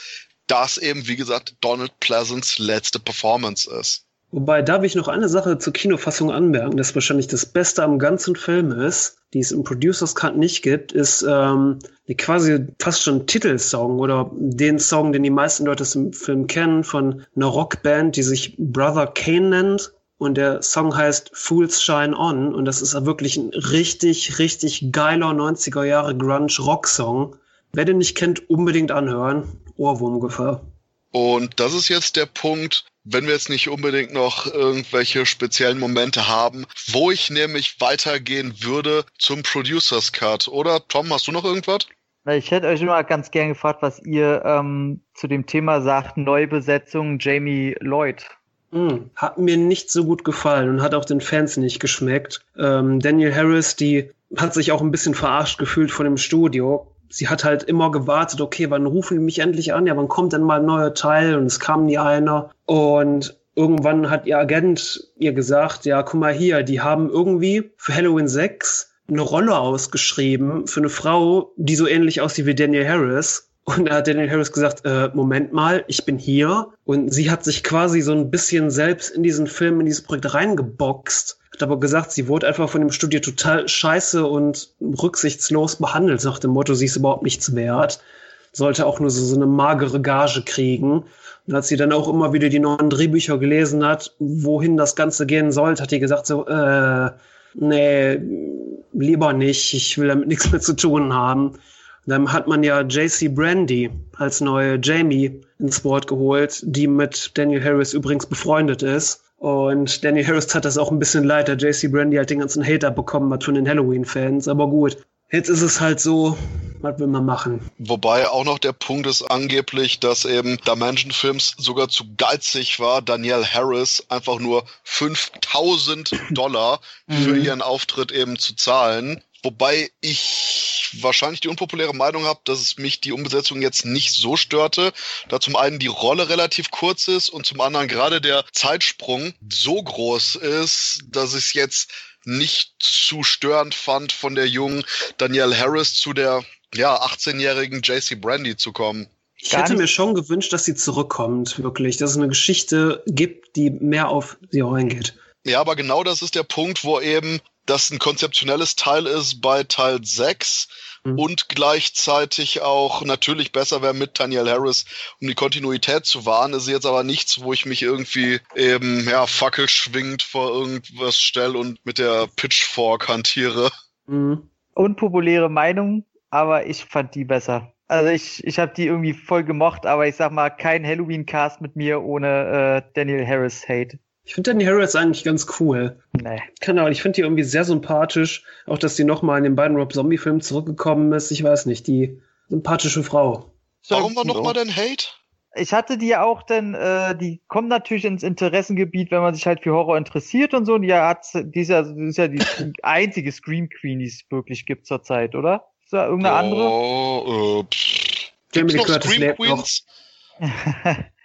das eben, wie gesagt, Donald Pleasants letzte Performance ist. Wobei, darf ich noch eine Sache zur Kinofassung anmerken, das wahrscheinlich das Beste am ganzen Film ist, die es im Producers Cut nicht gibt, ist ähm, quasi fast schon Titelsong oder den Song, den die meisten Leute im Film kennen, von einer Rockband, die sich Brother Kane nennt. Und der Song heißt Fools Shine On. Und das ist wirklich ein richtig, richtig geiler 90er Jahre Grunge-Rock-Song. Wer den nicht kennt, unbedingt anhören. Ohrwurmgefahr. Und das ist jetzt der Punkt, wenn wir jetzt nicht unbedingt noch irgendwelche speziellen Momente haben, wo ich nämlich weitergehen würde zum Producers Cut. Oder Tom, hast du noch irgendwas? Ich hätte euch immer ganz gern gefragt, was ihr ähm, zu dem Thema sagt, Neubesetzung Jamie Lloyd. Mm, hat mir nicht so gut gefallen und hat auch den Fans nicht geschmeckt. Ähm, Daniel Harris, die hat sich auch ein bisschen verarscht gefühlt von dem Studio sie hat halt immer gewartet, okay, wann rufen die mich endlich an? Ja, wann kommt denn mal ein neuer Teil? Und es kam nie einer. Und irgendwann hat ihr Agent ihr gesagt, ja, guck mal hier, die haben irgendwie für Halloween 6 eine Rolle ausgeschrieben für eine Frau, die so ähnlich aussieht wie Daniel Harris. Und da hat Daniel Harris gesagt, äh, Moment mal, ich bin hier. Und sie hat sich quasi so ein bisschen selbst in diesen Film, in dieses Projekt reingeboxt hat aber gesagt, sie wurde einfach von dem Studio total scheiße und rücksichtslos behandelt, nach dem Motto, sie ist überhaupt nichts wert. Sollte auch nur so, so eine magere Gage kriegen. Und als sie dann auch immer wieder die neuen Drehbücher gelesen hat, wohin das Ganze gehen sollte, hat die gesagt so, äh, nee, lieber nicht, ich will damit <laughs> nichts mehr zu tun haben. Dann hat man ja JC Brandy als neue Jamie ins Board geholt, die mit Daniel Harris übrigens befreundet ist. Und Danny Harris hat das auch ein bisschen leid, da JC Brandy halt den ganzen Hater bekommen hat von den Halloween-Fans. Aber gut, jetzt ist es halt so, was will man machen? Wobei auch noch der Punkt ist angeblich, dass eben Dimension Films sogar zu geizig war, Danielle Harris einfach nur 5000 Dollar für mhm. ihren Auftritt eben zu zahlen. Wobei ich wahrscheinlich die unpopuläre Meinung habe, dass es mich die Umbesetzung jetzt nicht so störte, da zum einen die Rolle relativ kurz ist und zum anderen gerade der Zeitsprung so groß ist, dass ich es jetzt nicht zu störend fand, von der jungen Danielle Harris zu der ja 18-jährigen JC Brandy zu kommen. Ich hätte mir schon gewünscht, dass sie zurückkommt, wirklich, dass es eine Geschichte gibt, die mehr auf sie eingeht. Ja, aber genau das ist der Punkt, wo eben das ein konzeptionelles Teil ist bei Teil 6 mhm. und gleichzeitig auch natürlich besser wäre mit Daniel Harris, um die Kontinuität zu wahren. Ist jetzt aber nichts, wo ich mich irgendwie eben, ja, Fackel schwingend vor irgendwas stelle und mit der Pitchfork hantiere. Mhm. Unpopuläre Meinung, aber ich fand die besser. Also ich, ich habe die irgendwie voll gemocht, aber ich sag mal, kein Halloween-Cast mit mir ohne äh, Daniel Harris Hate. Ich finde Danny Harris eigentlich ganz cool. Nee. Keine Ahnung, ich finde die irgendwie sehr sympathisch. Auch, dass sie nochmal in den beiden Rob Zombie-Filmen zurückgekommen ist. Ich weiß nicht, die sympathische Frau. Warum war nochmal dein Hate? Ich hatte die ja auch denn, äh, die kommen natürlich ins Interessengebiet, wenn man sich halt für Horror interessiert und so. Und die hat, die ist ja, die ist ja die <laughs> einzige Scream Queen, die es wirklich gibt zurzeit, oder? Ist da irgendeine oh, andere? Äh, pff. Gibt's noch Scream Queens? <laughs>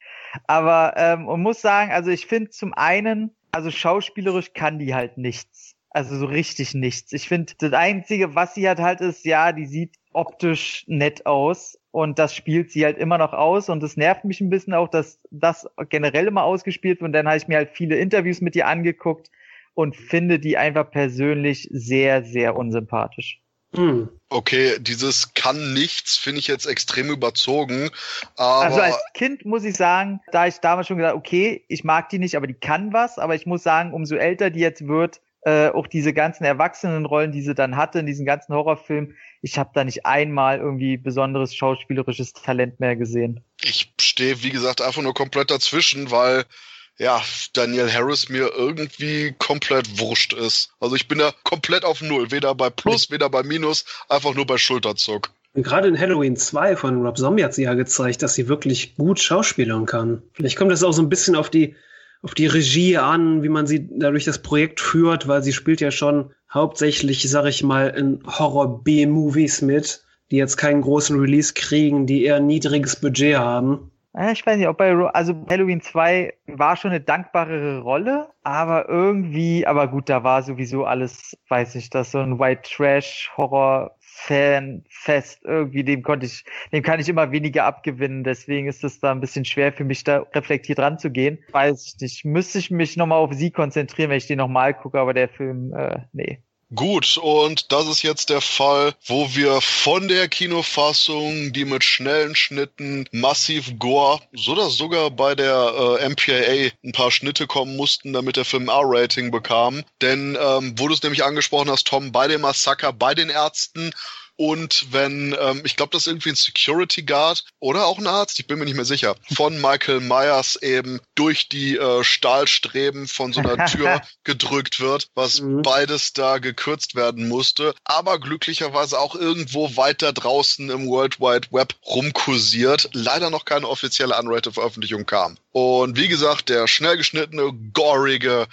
Aber ähm, man muss sagen, also ich finde zum einen, also schauspielerisch kann die halt nichts. Also so richtig nichts. Ich finde, das Einzige, was sie hat halt ist, ja, die sieht optisch nett aus und das spielt sie halt immer noch aus und es nervt mich ein bisschen auch, dass das generell immer ausgespielt wird und dann habe ich mir halt viele Interviews mit ihr angeguckt und finde die einfach persönlich sehr, sehr unsympathisch. Hm. Okay, dieses kann nichts finde ich jetzt extrem überzogen. also als Kind muss ich sagen, da ich damals schon gesagt, okay, ich mag die nicht, aber die kann was. Aber ich muss sagen, umso älter die jetzt wird, äh, auch diese ganzen Erwachsenenrollen, die sie dann hatte in diesen ganzen Horrorfilmen, ich habe da nicht einmal irgendwie besonderes schauspielerisches Talent mehr gesehen. Ich stehe, wie gesagt, einfach nur komplett dazwischen, weil ja, Daniel Harris mir irgendwie komplett wurscht ist. Also ich bin da komplett auf Null. Weder bei Plus, weder bei Minus, einfach nur bei Schulterzuck. Gerade in Halloween 2 von Rob Zombie hat sie ja gezeigt, dass sie wirklich gut schauspielern kann. Vielleicht kommt das auch so ein bisschen auf die, auf die Regie an, wie man sie dadurch das Projekt führt, weil sie spielt ja schon hauptsächlich, sag ich mal, in Horror-B-Movies mit, die jetzt keinen großen Release kriegen, die eher niedriges Budget haben. Ich weiß nicht, ob bei, also Halloween 2 war schon eine dankbarere Rolle, aber irgendwie, aber gut, da war sowieso alles, weiß ich, das so ein White Trash Horror Fanfest irgendwie, dem konnte ich, dem kann ich immer weniger abgewinnen. Deswegen ist es da ein bisschen schwer für mich, da reflektiert ranzugehen. Weiß ich nicht. Müsste ich mich nochmal auf sie konzentrieren, wenn ich den nochmal gucke, aber der Film, äh, nee. Gut, und das ist jetzt der Fall, wo wir von der Kinofassung, die mit schnellen Schnitten, massiv Gore, so dass sogar bei der äh, MPAA ein paar Schnitte kommen mussten, damit der Film R-Rating bekam. Denn, ähm, wo du es nämlich angesprochen hast, Tom, bei dem Massaker, bei den Ärzten und wenn, ähm, ich glaube, das ist irgendwie ein Security Guard oder auch ein Arzt, ich bin mir nicht mehr sicher, von Michael Myers eben durch die äh, Stahlstreben von so einer Tür <laughs> gedrückt wird, was mhm. beides da gekürzt werden musste, aber glücklicherweise auch irgendwo weiter draußen im World Wide Web rumkursiert. Leider noch keine offizielle Unrated-Veröffentlichung kam. Und wie gesagt, der schnell geschnittene, gorige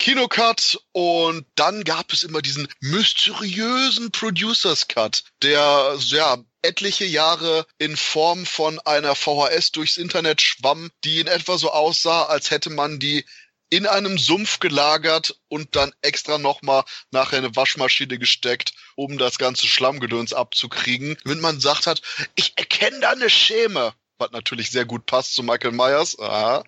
Kinocut und dann gab es immer diesen mysteriösen Producers Cut, der ja etliche Jahre in Form von einer VHS durchs Internet schwamm, die in etwa so aussah, als hätte man die in einem Sumpf gelagert und dann extra nochmal nachher eine Waschmaschine gesteckt, um das ganze Schlammgedöns abzukriegen. Wenn man sagt hat, ich erkenne da eine Schäme was natürlich sehr gut passt zu Michael Myers. Aha.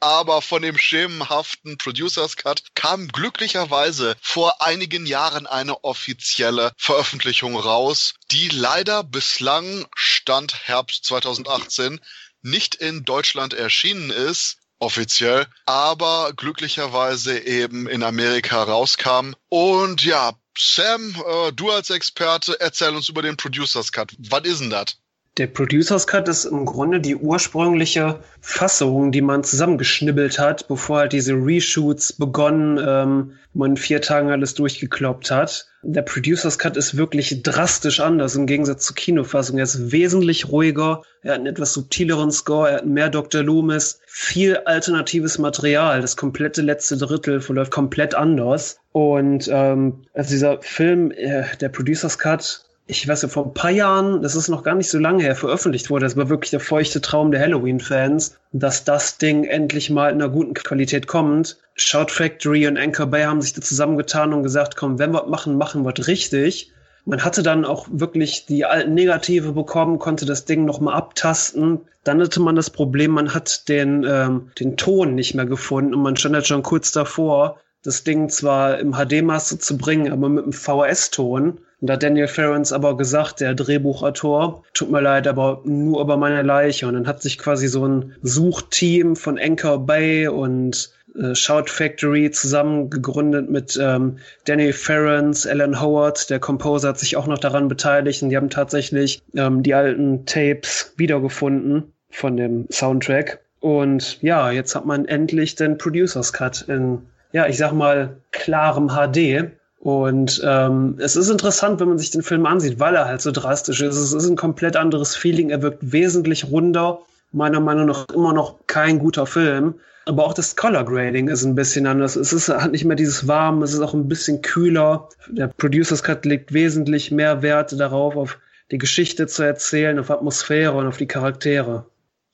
Aber von dem schemenhaften Producers Cut kam glücklicherweise vor einigen Jahren eine offizielle Veröffentlichung raus, die leider bislang Stand Herbst 2018 nicht in Deutschland erschienen ist, offiziell, aber glücklicherweise eben in Amerika rauskam. Und ja, Sam, äh, du als Experte, erzähl uns über den Producers Cut. Was ist denn das? Der Producers Cut ist im Grunde die ursprüngliche Fassung, die man zusammengeschnibbelt hat, bevor halt diese Reshoots begonnen, ähm, man in vier Tagen alles durchgekloppt hat. Der Producers Cut ist wirklich drastisch anders im Gegensatz zur Kinofassung. Er ist wesentlich ruhiger, er hat einen etwas subtileren Score, er hat mehr Dr. Loomis, viel alternatives Material. Das komplette letzte Drittel verläuft komplett anders. Und ähm, also dieser Film, äh, der Producers Cut, ich weiß ja, vor ein paar Jahren, das ist noch gar nicht so lange her, veröffentlicht wurde. Das war wirklich der feuchte Traum der Halloween-Fans, dass das Ding endlich mal in einer guten Qualität kommt. Shout Factory und Anchor Bay haben sich da zusammengetan und gesagt, komm, wenn wir machen, machen wir richtig. Man hatte dann auch wirklich die alten Negative bekommen, konnte das Ding nochmal abtasten. Dann hatte man das Problem, man hat den, ähm, den Ton nicht mehr gefunden und man stand halt schon kurz davor, das Ding zwar im HD-Master zu bringen, aber mit einem VHS-Ton. Und da hat Daniel Ferrens aber gesagt, der Drehbuchautor, tut mir leid, aber nur über meine Leiche. Und dann hat sich quasi so ein Suchteam von Anchor Bay und äh, Shout Factory zusammen gegründet mit ähm, Danny Ferrens, Alan Howard, der Composer hat sich auch noch daran beteiligt und die haben tatsächlich ähm, die alten Tapes wiedergefunden von dem Soundtrack. Und ja, jetzt hat man endlich den Producers Cut in, ja, ich sag mal, klarem HD. Und ähm, es ist interessant, wenn man sich den Film ansieht, weil er halt so drastisch ist. Es ist ein komplett anderes Feeling. Er wirkt wesentlich runder. Meiner Meinung nach immer noch kein guter Film. Aber auch das Color Grading ist ein bisschen anders. Es ist, hat nicht mehr dieses warm, es ist auch ein bisschen kühler. Der Producers Cut legt wesentlich mehr Wert darauf, auf die Geschichte zu erzählen, auf Atmosphäre und auf die Charaktere.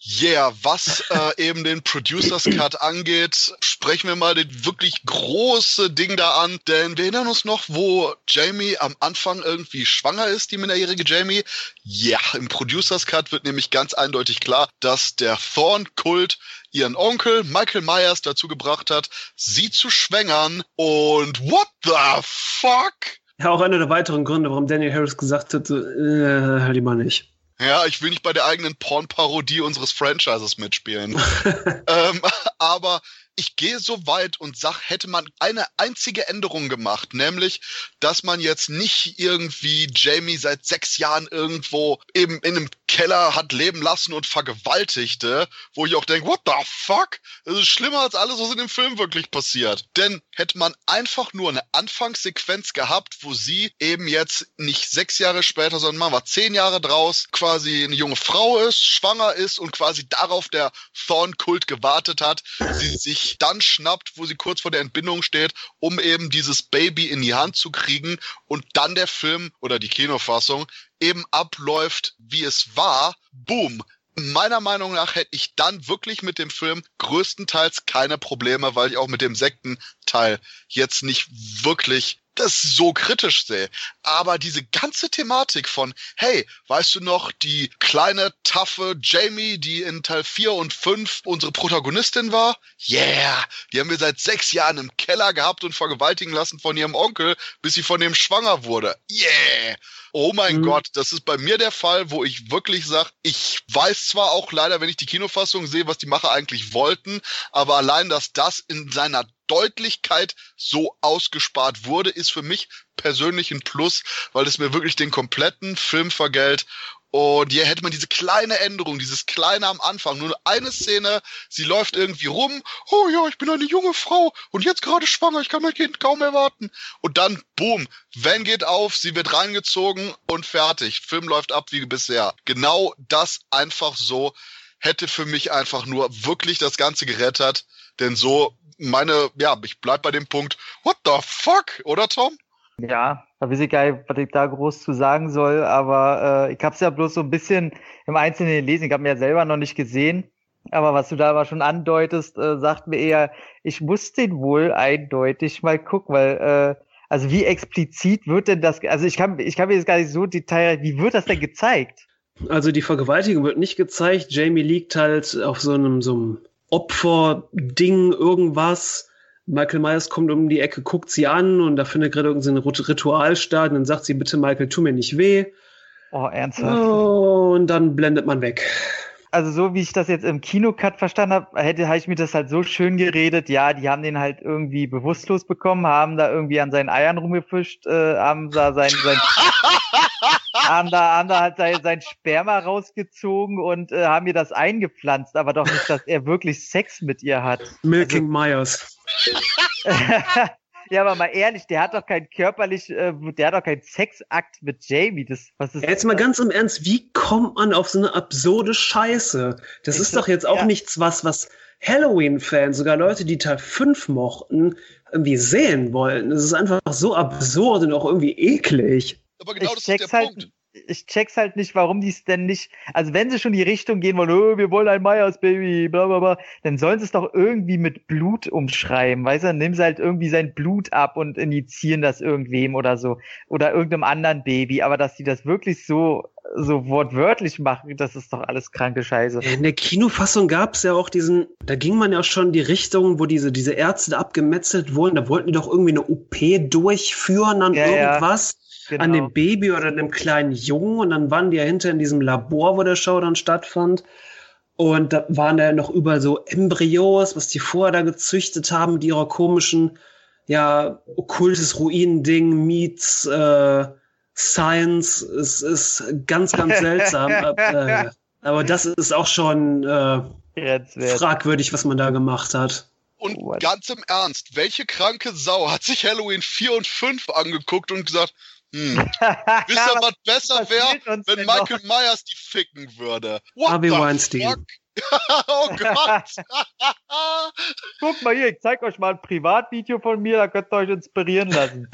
Yeah, was äh, eben den Producers Cut angeht, sprechen wir mal den wirklich große Ding da an, denn wir erinnern uns noch, wo Jamie am Anfang irgendwie schwanger ist, die minderjährige Jamie. Ja, yeah, im Producers Cut wird nämlich ganz eindeutig klar, dass der Thorn-Kult ihren Onkel Michael Myers dazu gebracht hat, sie zu schwängern und what the fuck? Ja, auch einer der weiteren Gründe, warum Daniel Harris gesagt hat, äh, hör die mal nicht. Ja, ich will nicht bei der eigenen Porn-Parodie unseres Franchises mitspielen. <laughs> ähm, aber ich gehe so weit und sag, hätte man eine einzige Änderung gemacht, nämlich, dass man jetzt nicht irgendwie Jamie seit sechs Jahren irgendwo eben in einem Keller hat leben lassen und vergewaltigte, wo ich auch denke, what the fuck? Das ist schlimmer als alles, was in dem Film wirklich passiert. Denn hätte man einfach nur eine Anfangssequenz gehabt, wo sie eben jetzt nicht sechs Jahre später, sondern man war zehn Jahre draus, quasi eine junge Frau ist, schwanger ist und quasi darauf der Thorn-Kult gewartet hat, sie sich dann schnappt, wo sie kurz vor der Entbindung steht, um eben dieses Baby in die Hand zu kriegen und dann der Film oder die Kinofassung eben abläuft, wie es war, boom. Meiner Meinung nach hätte ich dann wirklich mit dem Film größtenteils keine Probleme, weil ich auch mit dem Sektenteil jetzt nicht wirklich das so kritisch sehe. Aber diese ganze Thematik von, hey, weißt du noch, die kleine, taffe Jamie, die in Teil 4 und 5 unsere Protagonistin war? Yeah, die haben wir seit sechs Jahren im Keller gehabt und vergewaltigen lassen von ihrem Onkel, bis sie von dem schwanger wurde. Yeah. Oh mein mhm. Gott, das ist bei mir der Fall, wo ich wirklich sage, ich weiß zwar auch leider, wenn ich die Kinofassung sehe, was die Macher eigentlich wollten, aber allein, dass das in seiner Deutlichkeit so ausgespart wurde, ist für mich persönlich ein Plus, weil es mir wirklich den kompletten Film vergällt und hier hätte man diese kleine Änderung, dieses kleine am Anfang, nur eine Szene, sie läuft irgendwie rum, oh ja, ich bin eine junge Frau und jetzt gerade schwanger, ich kann mein Kind kaum erwarten. Und dann, boom, Van geht auf, sie wird reingezogen und fertig. Film läuft ab wie bisher. Genau das einfach so hätte für mich einfach nur wirklich das Ganze gerettet. Denn so, meine, ja, ich bleib bei dem Punkt, what the fuck, oder Tom? Ja, da weiß ich gar nicht, was ich da groß zu sagen soll, aber äh, ich habe es ja bloß so ein bisschen im Einzelnen gelesen. Ich habe mir ja selber noch nicht gesehen. Aber was du da aber schon andeutest, äh, sagt mir eher, ich muss den wohl eindeutig mal gucken, weil, äh, also wie explizit wird denn das, also ich kann, ich kann mir jetzt gar nicht so detailreich, wie wird das denn gezeigt? Also die Vergewaltigung wird nicht gezeigt. Jamie liegt halt auf so einem, so einem Opferding, irgendwas Michael Myers kommt um die Ecke, guckt sie an und da findet gerade irgendein Ritual statt und dann sagt sie, bitte Michael, tu mir nicht weh. Oh, ernsthaft? und dann blendet man weg. Also so wie ich das jetzt im Kinocut verstanden habe, hätte habe ich mir das halt so schön geredet. Ja, die haben den halt irgendwie bewusstlos bekommen, haben da irgendwie an seinen Eiern rumgefischt, äh, haben da sein, sein <laughs> haben da, haben da halt sein, sein Sperma rausgezogen und äh, haben ihr das eingepflanzt, aber doch nicht, dass er wirklich Sex mit ihr hat. Milking also, Myers. <laughs> ja, aber mal ehrlich, der hat doch kein körperlich, äh, der hat doch keinen Sexakt mit Jamie. Das, was ist jetzt mal ganz im Ernst, wie kommt man auf so eine absurde Scheiße? Das ich ist doch jetzt auch ja. nichts, was, was Halloween-Fans, sogar Leute, die Teil 5 mochten, irgendwie sehen wollten. Es ist einfach so absurd und auch irgendwie eklig. Aber genau ich das ist der halt, Punkt ich check's halt nicht, warum die es denn nicht, also wenn sie schon die Richtung gehen wollen, oh, wir wollen ein Meyers Baby, bla bla bla, dann sollen sie es doch irgendwie mit Blut umschreiben, weißt du, dann nehmen sie halt irgendwie sein Blut ab und injizieren das irgendwem oder so, oder irgendeinem anderen Baby, aber dass die das wirklich so, so wortwörtlich machen, das ist doch alles kranke Scheiße. In der Kinofassung gab's ja auch diesen, da ging man ja schon die Richtung, wo diese, diese Ärzte abgemetzelt wurden, da wollten die doch irgendwie eine OP durchführen an ja, irgendwas. Ja genau. an dem. Baby oder dem kleinen Jungen und dann waren die ja hinter in diesem Labor, wo der Show dann stattfand. Und da waren da noch überall so Embryos, was die vorher da gezüchtet haben mit ihrer komischen, ja, okkultes Ruinending meets äh, Science. Es ist ganz, ganz seltsam. <laughs> äh, aber das ist auch schon äh, fragwürdig, was man da gemacht hat. Und What? ganz im Ernst, welche kranke Sau hat sich Halloween 4 und 5 angeguckt und gesagt, hm. <laughs> Wisst ihr, was besser wäre, wenn Michael noch? Myers die ficken würde? What Harvey Weinstein. <laughs> oh Gott. <laughs> Guck mal hier, ich zeig euch mal ein Privatvideo von mir, da könnt ihr euch inspirieren lassen.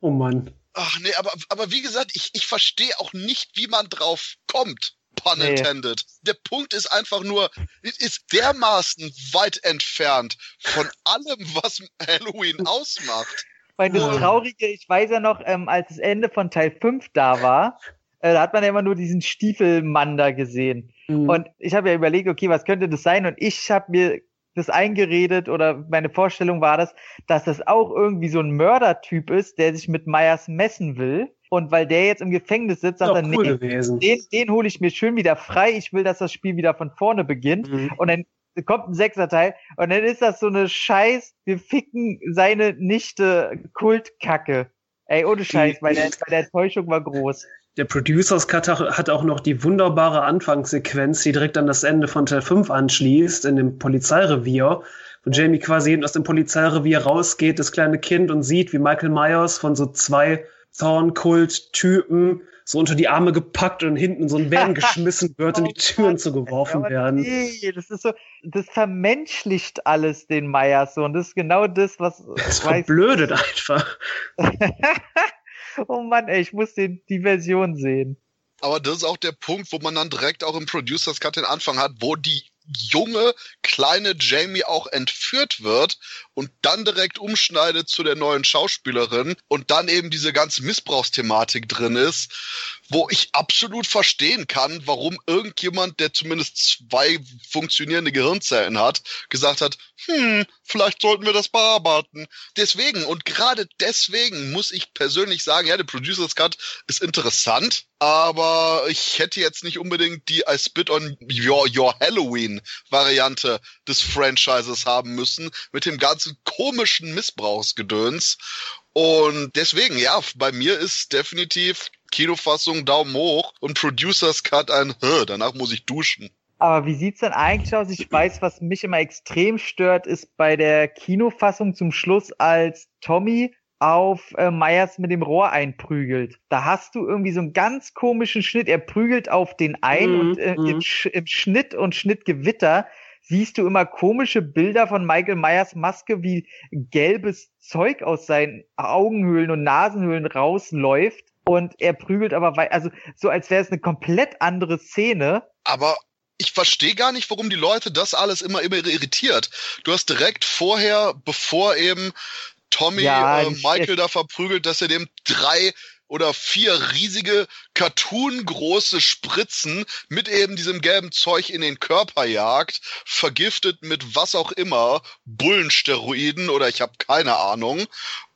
oh Mann. Ach nee, aber, aber wie gesagt, ich, ich verstehe auch nicht, wie man drauf kommt. Pun nee. intended. Der Punkt ist einfach nur, es ist dermaßen weit entfernt von allem, was Halloween ausmacht. Weil das Traurige, ich weiß ja noch, ähm, als das Ende von Teil 5 da war, äh, da hat man ja immer nur diesen Stiefelmann da gesehen. Mhm. Und ich habe ja überlegt, okay, was könnte das sein? Und ich habe mir das eingeredet oder meine Vorstellung war das, dass das auch irgendwie so ein Mördertyp ist, der sich mit Meyers messen will. Und weil der jetzt im Gefängnis sitzt, sagt er, cool nee, den, den hole ich mir schön wieder frei. Ich will, dass das Spiel wieder von vorne beginnt. Mhm. Und dann kommt ein Sechserteil und dann ist das so eine Scheiß, wir ficken seine Nichte Kultkacke. Ey, ohne Scheiß, weil der Enttäuschung war groß. Der Producers Cut hat auch noch die wunderbare Anfangssequenz, die direkt an das Ende von Teil 5 anschließt, in dem Polizeirevier, wo Jamie quasi eben aus dem Polizeirevier rausgeht, das kleine Kind, und sieht, wie Michael Myers von so zwei Thornkult-Typen so unter die Arme gepackt und hinten so ein Bären <laughs> geschmissen wird und die Türen zugeworfen werden. Nee, das ist so, das vermenschlicht alles den Myers so und das ist genau das, was. Das verblödet einfach. <laughs> oh Mann, ey, ich muss den, die Version sehen. Aber das ist auch der Punkt, wo man dann direkt auch im Producers Cut den Anfang hat, wo die junge, kleine Jamie auch entführt wird und dann direkt umschneidet zu der neuen Schauspielerin und dann eben diese ganze Missbrauchsthematik drin ist, wo ich absolut verstehen kann, warum irgendjemand, der zumindest zwei funktionierende Gehirnzellen hat, gesagt hat, hm, vielleicht sollten wir das bearbeiten. Deswegen und gerade deswegen muss ich persönlich sagen, ja, der Producers Cut ist interessant, aber ich hätte jetzt nicht unbedingt die I Spit on Your, Your Halloween Variante des Franchises haben müssen mit dem ganzen komischen Missbrauchsgedöns. Und deswegen, ja, bei mir ist definitiv Kinofassung Daumen hoch und Producers Cut ein, danach muss ich duschen. Aber wie sieht's denn eigentlich aus? Ich weiß, was mich immer extrem stört, ist bei der Kinofassung zum Schluss, als Tommy auf äh, Meyers mit dem Rohr einprügelt. Da hast du irgendwie so einen ganz komischen Schnitt. Er prügelt auf den ein mhm, und äh, im, mhm. Sch im Schnitt und Schnittgewitter siehst du immer komische Bilder von Michael Myers Maske, wie gelbes Zeug aus seinen Augenhöhlen und Nasenhöhlen rausläuft. Und er prügelt aber weiter, also so als wäre es eine komplett andere Szene. Aber ich verstehe gar nicht, warum die Leute das alles immer, immer irritiert. Du hast direkt vorher, bevor eben Tommy ja, äh, Michael da verprügelt, dass er dem drei oder vier riesige Cartoon-große Spritzen mit eben diesem gelben Zeug in den Körper jagt, vergiftet mit was auch immer, Bullensteroiden oder ich habe keine Ahnung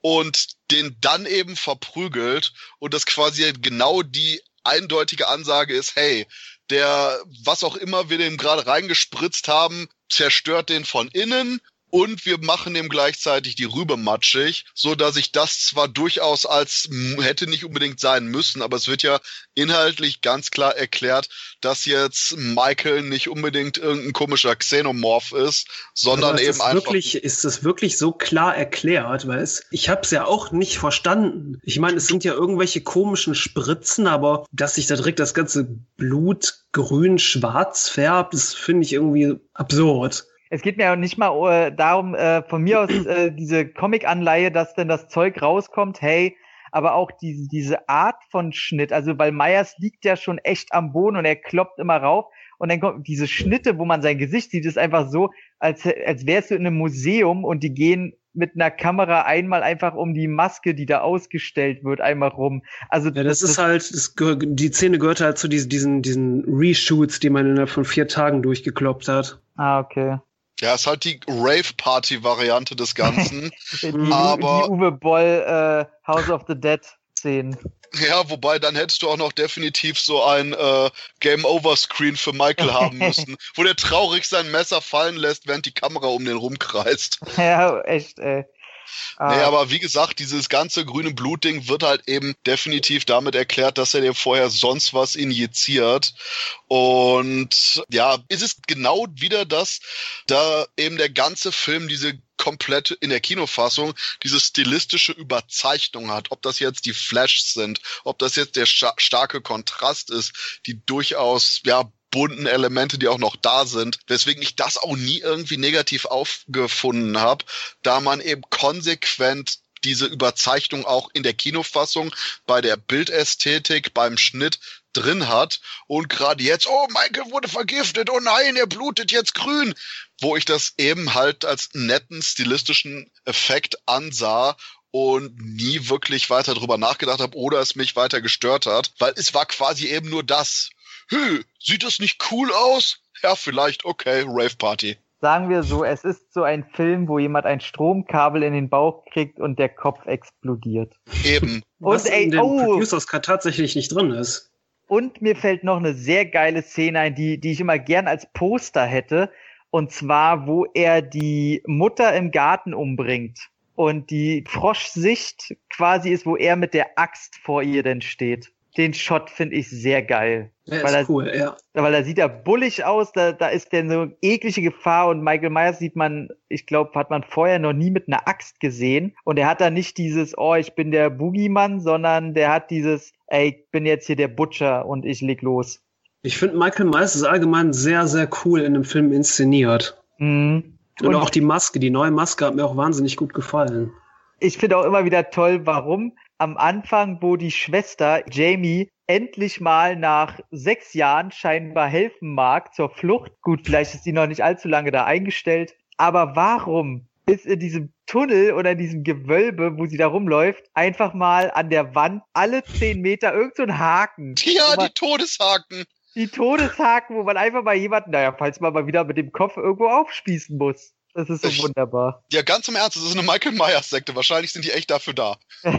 und den dann eben verprügelt und das quasi genau die eindeutige Ansage ist, hey, der, was auch immer wir dem gerade reingespritzt haben, zerstört den von innen und wir machen ihm gleichzeitig die Rübe matschig, so dass ich das zwar durchaus als hätte nicht unbedingt sein müssen, aber es wird ja inhaltlich ganz klar erklärt, dass jetzt Michael nicht unbedingt irgendein komischer Xenomorph ist, sondern eben einfach wirklich ist es wirklich so klar erklärt, weil es ich habe es ja auch nicht verstanden. Ich meine, es sind ja irgendwelche komischen Spritzen, aber dass sich da direkt das ganze Blut grün schwarz färbt, das finde ich irgendwie absurd es geht mir auch nicht mal äh, darum, äh, von mir aus äh, diese Comic-Anleihe, dass denn das Zeug rauskommt, hey, aber auch diese, diese Art von Schnitt, also weil Meyers liegt ja schon echt am Boden und er kloppt immer rauf und dann kommt diese Schnitte, wo man sein Gesicht sieht, ist einfach so, als, als wärst du in einem Museum und die gehen mit einer Kamera einmal einfach um die Maske, die da ausgestellt wird, einmal rum. Also ja, das, das ist halt, das, die Szene gehört halt zu diesen, diesen, diesen Reshoots, die man innerhalb von vier Tagen durchgekloppt hat. Ah, okay. Ja, ist halt die Rave-Party-Variante des Ganzen. <laughs> die, aber die Uwe Boll äh, House of the Dead Szenen. Ja, wobei dann hättest du auch noch definitiv so ein äh, Game-Over-Screen für Michael <laughs> haben müssen, wo der traurig sein Messer fallen lässt, während die Kamera um den rumkreist. <laughs> Ja, echt, ey. Nee, aber wie gesagt, dieses ganze grüne Blutding wird halt eben definitiv damit erklärt, dass er dir vorher sonst was injiziert. Und ja, ist es genau wieder das, da eben der ganze Film diese komplett in der Kinofassung diese stilistische Überzeichnung hat. Ob das jetzt die Flashs sind, ob das jetzt der starke Kontrast ist, die durchaus ja bunten Elemente, die auch noch da sind, weswegen ich das auch nie irgendwie negativ aufgefunden habe, da man eben konsequent diese Überzeichnung auch in der Kinofassung, bei der Bildästhetik, beim Schnitt drin hat. Und gerade jetzt, oh, Michael wurde vergiftet, oh nein, er blutet jetzt grün, wo ich das eben halt als netten stilistischen Effekt ansah und nie wirklich weiter drüber nachgedacht habe oder es mich weiter gestört hat, weil es war quasi eben nur das Hü, sieht das nicht cool aus? Ja, vielleicht, okay, Rave Party. Sagen wir so, es ist so ein Film, wo jemand ein Stromkabel in den Bauch kriegt und der Kopf explodiert. Eben. <laughs> und Was ey, in dem oh, Producers Cut tatsächlich nicht drin ist. Und mir fällt noch eine sehr geile Szene ein, die, die ich immer gern als Poster hätte. Und zwar, wo er die Mutter im Garten umbringt. Und die Froschsicht quasi ist, wo er mit der Axt vor ihr denn steht. Den Shot finde ich sehr geil. Der weil ist er, cool, ja. Weil da sieht er bullig aus, da, da ist denn so eklige Gefahr und Michael Myers sieht man, ich glaube, hat man vorher noch nie mit einer Axt gesehen. Und er hat da nicht dieses, oh, ich bin der Boogeymann, sondern der hat dieses, ey, ich bin jetzt hier der Butcher und ich leg los. Ich finde, Michael Myers ist allgemein sehr, sehr cool in dem Film inszeniert. Mhm. Und, und auch die Maske, die neue Maske hat mir auch wahnsinnig gut gefallen. Ich finde auch immer wieder toll, warum am Anfang, wo die Schwester Jamie endlich mal nach sechs Jahren scheinbar helfen mag zur Flucht. Gut, vielleicht ist die noch nicht allzu lange da eingestellt. Aber warum ist in diesem Tunnel oder in diesem Gewölbe, wo sie da rumläuft, einfach mal an der Wand alle zehn Meter irgend so ein Haken? <laughs> Ja, die Todeshaken. Die Todeshaken, wo man einfach mal jemanden, naja, falls man mal wieder mit dem Kopf irgendwo aufspießen muss. Das ist so ich, wunderbar. Ja, ganz im Ernst, das ist eine Michael Myers-Sekte. Wahrscheinlich sind die echt dafür da. <laughs>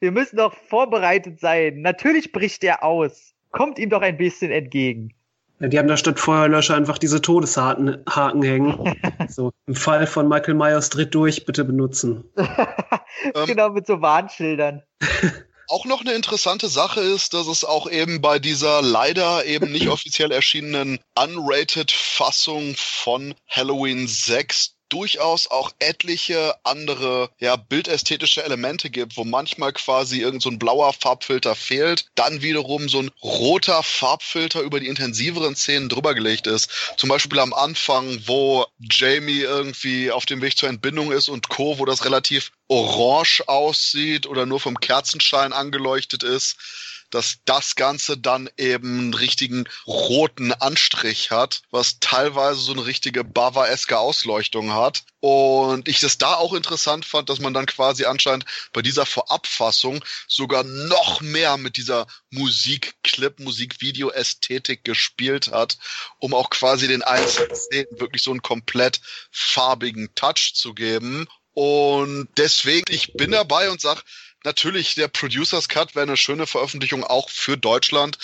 Wir müssen doch vorbereitet sein. Natürlich bricht er aus. Kommt ihm doch ein bisschen entgegen. Ja, die haben da statt Feuerlöscher einfach diese Todeshaken Haken hängen. <laughs> so, im Fall von Michael Myers tritt durch, bitte benutzen. <laughs> genau, mit so Warnschildern. Auch noch eine interessante Sache ist, dass es auch eben bei dieser leider eben nicht <laughs> offiziell erschienenen unrated Fassung von Halloween 6 durchaus auch etliche andere ja, bildästhetische Elemente gibt, wo manchmal quasi irgend so ein blauer Farbfilter fehlt, dann wiederum so ein roter Farbfilter über die intensiveren Szenen drüber gelegt ist. Zum Beispiel am Anfang, wo Jamie irgendwie auf dem Weg zur Entbindung ist und Co., wo das relativ orange aussieht oder nur vom Kerzenschein angeleuchtet ist dass das Ganze dann eben einen richtigen roten Anstrich hat, was teilweise so eine richtige Bava-eske Ausleuchtung hat. Und ich das da auch interessant fand, dass man dann quasi anscheinend bei dieser Vorabfassung sogar noch mehr mit dieser Musikclip, Musikvideo-Ästhetik gespielt hat, um auch quasi den einzelnen Szenen wirklich so einen komplett farbigen Touch zu geben. Und deswegen, ich bin dabei und sag, Natürlich, der Producers Cut wäre eine schöne Veröffentlichung auch für Deutschland.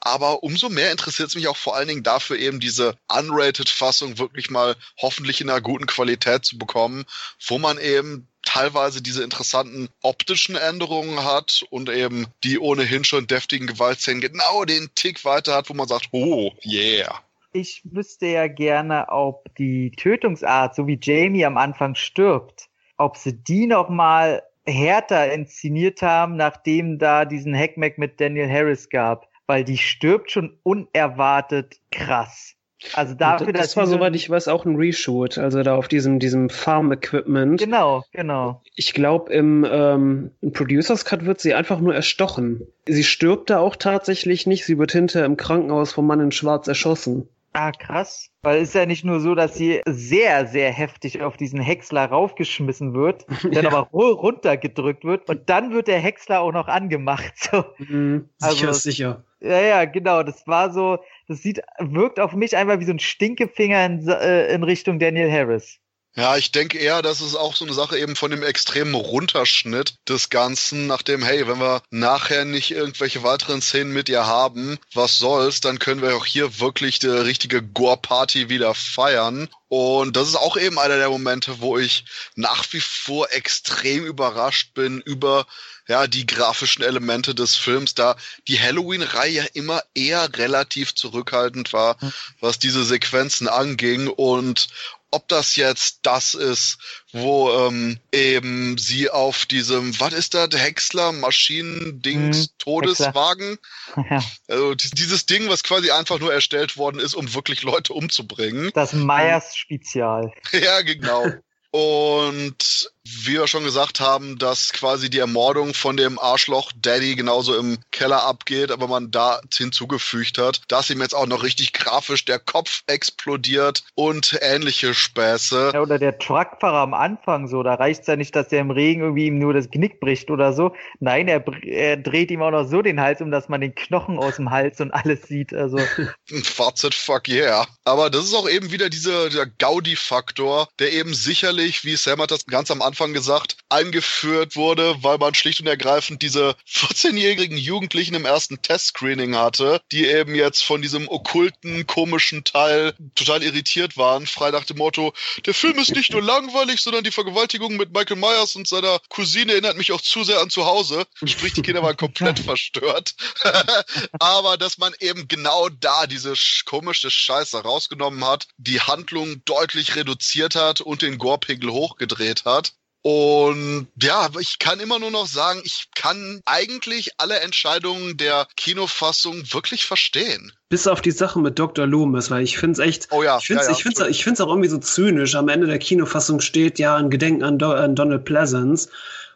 Aber umso mehr interessiert es mich auch vor allen Dingen dafür, eben diese unrated-Fassung wirklich mal hoffentlich in einer guten Qualität zu bekommen, wo man eben teilweise diese interessanten optischen Änderungen hat und eben die ohnehin schon deftigen Gewaltszenen genau den Tick weiter hat, wo man sagt, oh, yeah. Ich wüsste ja gerne, ob die Tötungsart, so wie Jamie am Anfang stirbt, ob sie die nochmal härter inszeniert haben, nachdem da diesen Hackmack mit Daniel Harris gab, weil die stirbt schon unerwartet krass. Also dafür, das, das war, soweit ich weiß, auch ein Reshoot, also da auf diesem, diesem Farm-Equipment. Genau, genau. Ich glaube, im, ähm, im Producers Cut wird sie einfach nur erstochen. Sie stirbt da auch tatsächlich nicht, sie wird hinterher im Krankenhaus vom Mann in Schwarz erschossen. Ah, krass. Weil es ist ja nicht nur so, dass sie sehr, sehr heftig auf diesen Häcksler raufgeschmissen wird, <laughs> dann ja. aber runtergedrückt wird und dann wird der Häcksler auch noch angemacht. <laughs> So. Mhm, sicher, also, sicher. Ja, ja, genau. Das war so, das sieht, wirkt auf mich einfach wie so ein Stinkefinger in, äh, in Richtung Daniel Harris. Ja, ich denke eher, das ist auch so eine Sache eben von dem extremen Runterschnitt des Ganzen, nachdem, hey, wenn wir nachher nicht irgendwelche weiteren Szenen mit ihr haben, was soll's, dann können wir auch hier wirklich die richtige Gore-Party wieder feiern. Und das ist auch eben einer der Momente, wo ich nach wie vor extrem überrascht bin über ja, die grafischen Elemente des Films, da die Halloween-Reihe ja immer eher relativ zurückhaltend war, was diese Sequenzen anging und ob das jetzt das ist, wo ähm, eben sie auf diesem, was ist das, Häcksler, Maschinendings, hm, Todeswagen, <laughs> ja. also dieses Ding, was quasi einfach nur erstellt worden ist, um wirklich Leute umzubringen. Das Meyers-Spezial. <laughs> Ja, genau. Und wie wir schon gesagt haben, dass quasi die Ermordung von dem Arschloch Daddy genauso im Keller abgeht, aber man da hinzugefügt hat, dass ihm jetzt auch noch richtig grafisch der Kopf explodiert und ähnliche Späße. Ja, oder der Truckfahrer am Anfang so, da reicht es ja nicht, dass der im Regen irgendwie ihm nur das Genick bricht oder so. Nein, er, er dreht ihm auch noch so den Hals um, dass man den Knochen aus dem Hals und alles sieht. Also. <laughs> Fazit, fuck yeah. Aber das ist auch eben wieder dieser, dieser Gaudi-Faktor, der eben sicherlich, wie Sam hat das ganz am Anfang Anfang gesagt, eingeführt wurde, weil man schlicht und ergreifend diese 14-jährigen Jugendlichen im ersten Testscreening hatte, die eben jetzt von diesem okkulten, komischen Teil total irritiert waren, frei nach dem Motto, der Film ist nicht nur langweilig, sondern die Vergewaltigung mit Michael Myers und seiner Cousine erinnert mich auch zu sehr an zu Hause. Sprich, die Kinder waren <laughs> komplett verstört. <laughs> Aber dass man eben genau da diese komische Scheiße rausgenommen hat, die Handlung deutlich reduziert hat und den Gore-Pegel hochgedreht hat. Und ja, ich kann immer nur noch sagen, ich kann eigentlich alle Entscheidungen der Kinofassung wirklich verstehen. Bis auf die Sache mit Dr. Loomis, weil ich finde es echt, oh ja, ich finde es ja, ja, ich find's, ich find's auch irgendwie so zynisch. Am Ende der Kinofassung steht ja ein Gedenken an, Do an Donald Pleasance.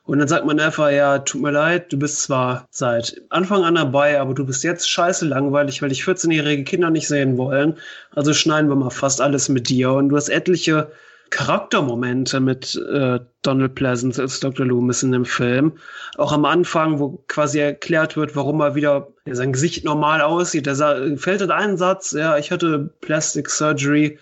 Und dann sagt man einfach, ja, tut mir leid, du bist zwar seit Anfang an dabei, aber du bist jetzt scheiße langweilig, weil dich 14-jährige Kinder nicht sehen wollen. Also schneiden wir mal fast alles mit dir. Und du hast etliche Charaktermomente mit äh, Donald Pleasance als Dr. Loomis in dem Film. Auch am Anfang, wo quasi erklärt wird, warum er wieder sein Gesicht normal aussieht. Da fällt halt ein Satz, ja, ich hatte Plastic Surgery.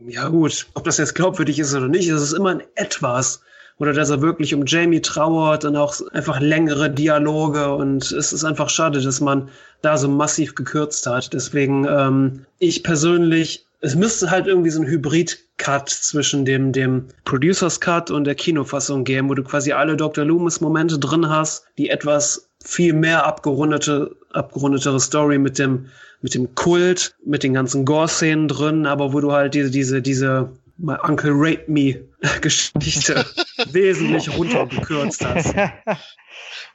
Ja gut, ob das jetzt glaubwürdig ist oder nicht, es ist immer ein etwas oder dass er wirklich um Jamie trauert und auch einfach längere Dialoge und es ist einfach schade, dass man da so massiv gekürzt hat. Deswegen, ähm, ich persönlich, es müsste halt irgendwie so ein Hybrid-Cut zwischen dem, dem Producers Cut und der Kinofassung geben, wo du quasi alle Dr. Loomis-Momente drin hast, die etwas viel mehr abgerundete, abgerundetere Story mit dem, mit dem Kult, mit den ganzen Gore-Szenen drin, aber wo du halt diese, diese, diese My Uncle Rape Me Geschichte <laughs> wesentlich runtergekürzt hast. <laughs>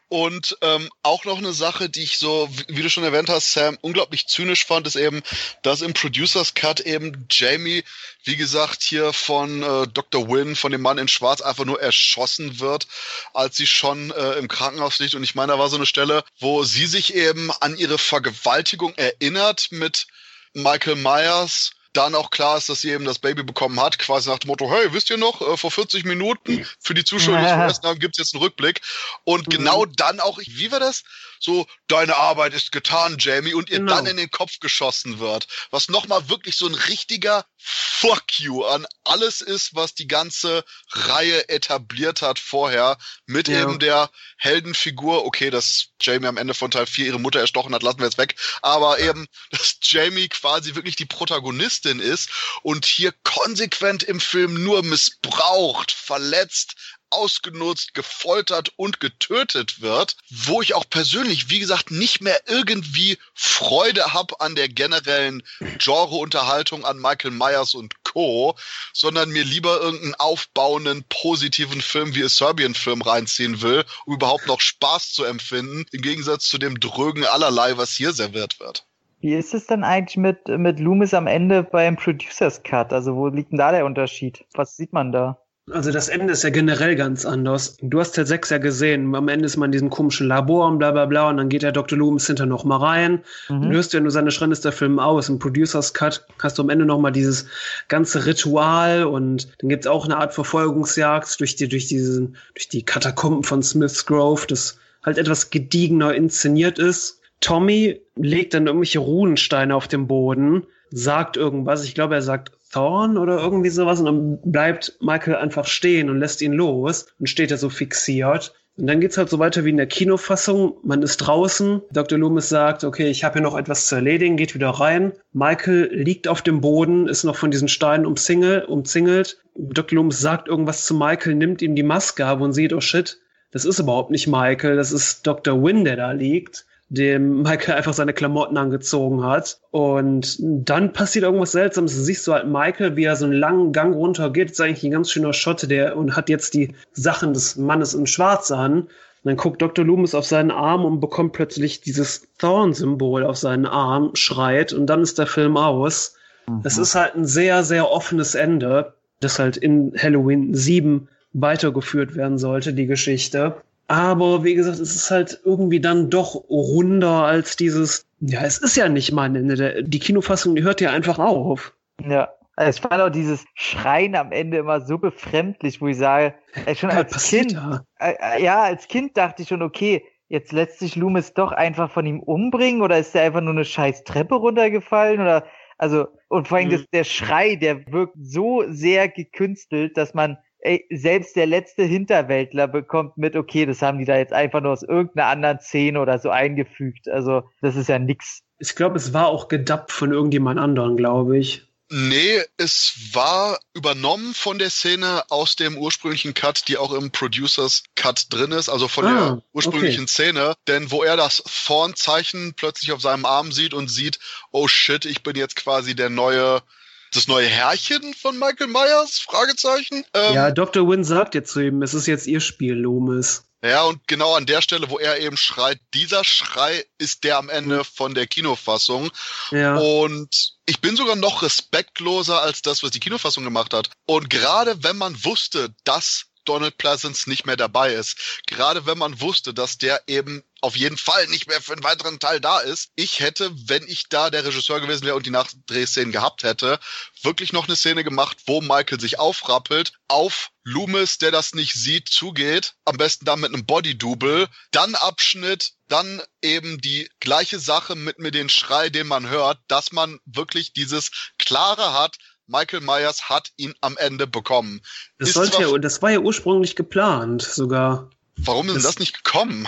Und ähm, auch noch eine Sache, die ich so, wie du schon erwähnt hast, Sam, unglaublich zynisch fand, ist eben, dass im Producers Cut eben Jamie, wie gesagt, hier von äh, Dr. Wynn, von dem Mann in Schwarz, einfach nur erschossen wird, als sie schon äh, im Krankenhaus liegt. Und ich meine, da war so eine Stelle, wo sie sich eben an ihre Vergewaltigung erinnert mit Michael Myers dann auch klar ist, dass sie eben das Baby bekommen hat, quasi nach dem Motto, hey, wisst ihr noch, äh, vor 40 Minuten für die Zuschauer, die es <laughs> vergessen haben, gibt es jetzt einen Rückblick. Und mhm. genau dann auch, wie war das? So, deine Arbeit ist getan, Jamie, und ihr genau. dann in den Kopf geschossen wird. Was nochmal wirklich so ein richtiger Fuck you an alles ist, was die ganze Reihe etabliert hat vorher, mit ja. eben der Heldenfigur, okay, dass Jamie am Ende von Teil 4 ihre Mutter erstochen hat, lassen wir jetzt weg, aber eben, dass Jamie quasi wirklich die Protagonistin ist und hier konsequent im Film nur missbraucht, verletzt, ausgenutzt, gefoltert und getötet wird, wo ich auch persönlich, wie gesagt, nicht mehr irgendwie Freude habe an der generellen Genreunterhaltung an Michael Myers und Co., sondern mir lieber irgendeinen aufbauenden, positiven Film wie A Serbian Film reinziehen will, um überhaupt noch Spaß zu empfinden, im Gegensatz zu dem drögen allerlei, was hier serviert wird. Wie ist es denn eigentlich mit, mit Loomis am Ende beim Producers Cut? Also wo liegt denn da der Unterschied? Was sieht man da? Also das Ende ist ja generell ganz anders. Du hast Teil 6 ja gesehen. Am Ende ist man in diesem komischen Labor und bla bla bla und dann geht der Dr. Loomis hinter noch mal rein. Mhm. Du hörst ja nur seine Schrennister Film aus. Im Producers Cut hast du am Ende noch mal dieses ganze Ritual und dann gibt's auch eine Art Verfolgungsjagd durch die, durch diesen, durch die Katakomben von Smith's Grove, das halt etwas gediegener inszeniert ist. Tommy legt dann irgendwelche Runensteine auf dem Boden, sagt irgendwas. Ich glaube, er sagt Thorn oder irgendwie sowas und dann bleibt Michael einfach stehen und lässt ihn los und steht da so fixiert. Und dann geht's halt so weiter wie in der Kinofassung. Man ist draußen. Dr. Loomis sagt, okay, ich habe hier noch etwas zu erledigen, geht wieder rein. Michael liegt auf dem Boden, ist noch von diesen Steinen umzingelt. umzingelt. Dr. Loomis sagt irgendwas zu Michael, nimmt ihm die Maske ab und sieht, oh shit, das ist überhaupt nicht Michael, das ist Dr. Wynn, der da liegt dem Michael einfach seine Klamotten angezogen hat. Und dann passiert irgendwas Seltsames. Du siehst du halt Michael, wie er so einen langen Gang runter geht. Das ist eigentlich ein ganz schöner Schotte, der und hat jetzt die Sachen des Mannes in Schwarz an. Und dann guckt Dr. Loomis auf seinen Arm und bekommt plötzlich dieses Thorn-Symbol auf seinen Arm, schreit und dann ist der Film aus. Mhm. Es ist halt ein sehr, sehr offenes Ende, das halt in Halloween 7 weitergeführt werden sollte, die Geschichte. Aber wie gesagt, es ist halt irgendwie dann doch runder als dieses, ja, es ist ja nicht mein Ende. Die Kinofassung, die hört ja einfach auf. Ja. Also ich fand auch dieses Schreien am Ende immer so befremdlich, wo ich sage, ey, schon als Kind, äh, äh, ja, als Kind dachte ich schon, okay, jetzt lässt sich Loomis doch einfach von ihm umbringen oder ist der einfach nur eine scheiß Treppe runtergefallen oder, also, und vor allem mhm. das, der Schrei, der wirkt so sehr gekünstelt, dass man ey, selbst der letzte Hinterwäldler bekommt mit, okay, das haben die da jetzt einfach nur aus irgendeiner anderen Szene oder so eingefügt. Also, das ist ja nix. Ich glaube, es war auch gedubbt von irgendjemand anderen, glaube ich. Nee, es war übernommen von der Szene aus dem ursprünglichen Cut, die auch im Producers Cut drin ist, also von ah, der ursprünglichen okay. Szene. Denn wo er das Thorn-Zeichen plötzlich auf seinem Arm sieht und sieht, oh shit, ich bin jetzt quasi der neue das neue Herrchen von Michael Myers? Fragezeichen. Ähm, ja, Dr. Wynn sagt jetzt zu ihm, es ist jetzt ihr Spiel, Loomis. Ja, und genau an der Stelle, wo er eben schreit, dieser Schrei ist der am Ende von der Kinofassung. Ja. Und ich bin sogar noch respektloser als das, was die Kinofassung gemacht hat. Und gerade wenn man wusste, dass Donald Pleasance nicht mehr dabei ist. Gerade wenn man wusste, dass der eben auf jeden Fall nicht mehr für einen weiteren Teil da ist. Ich hätte, wenn ich da der Regisseur gewesen wäre und die Nachdrehszenen gehabt hätte, wirklich noch eine Szene gemacht, wo Michael sich aufrappelt, auf Loomis, der das nicht sieht, zugeht, am besten dann mit einem Body-Double, dann Abschnitt, dann eben die gleiche Sache mit, mit den Schrei, den man hört, dass man wirklich dieses Klare hat, Michael Myers hat ihn am Ende bekommen. Das, sollte ja, das war ja ursprünglich geplant sogar. Warum ist das, das nicht gekommen?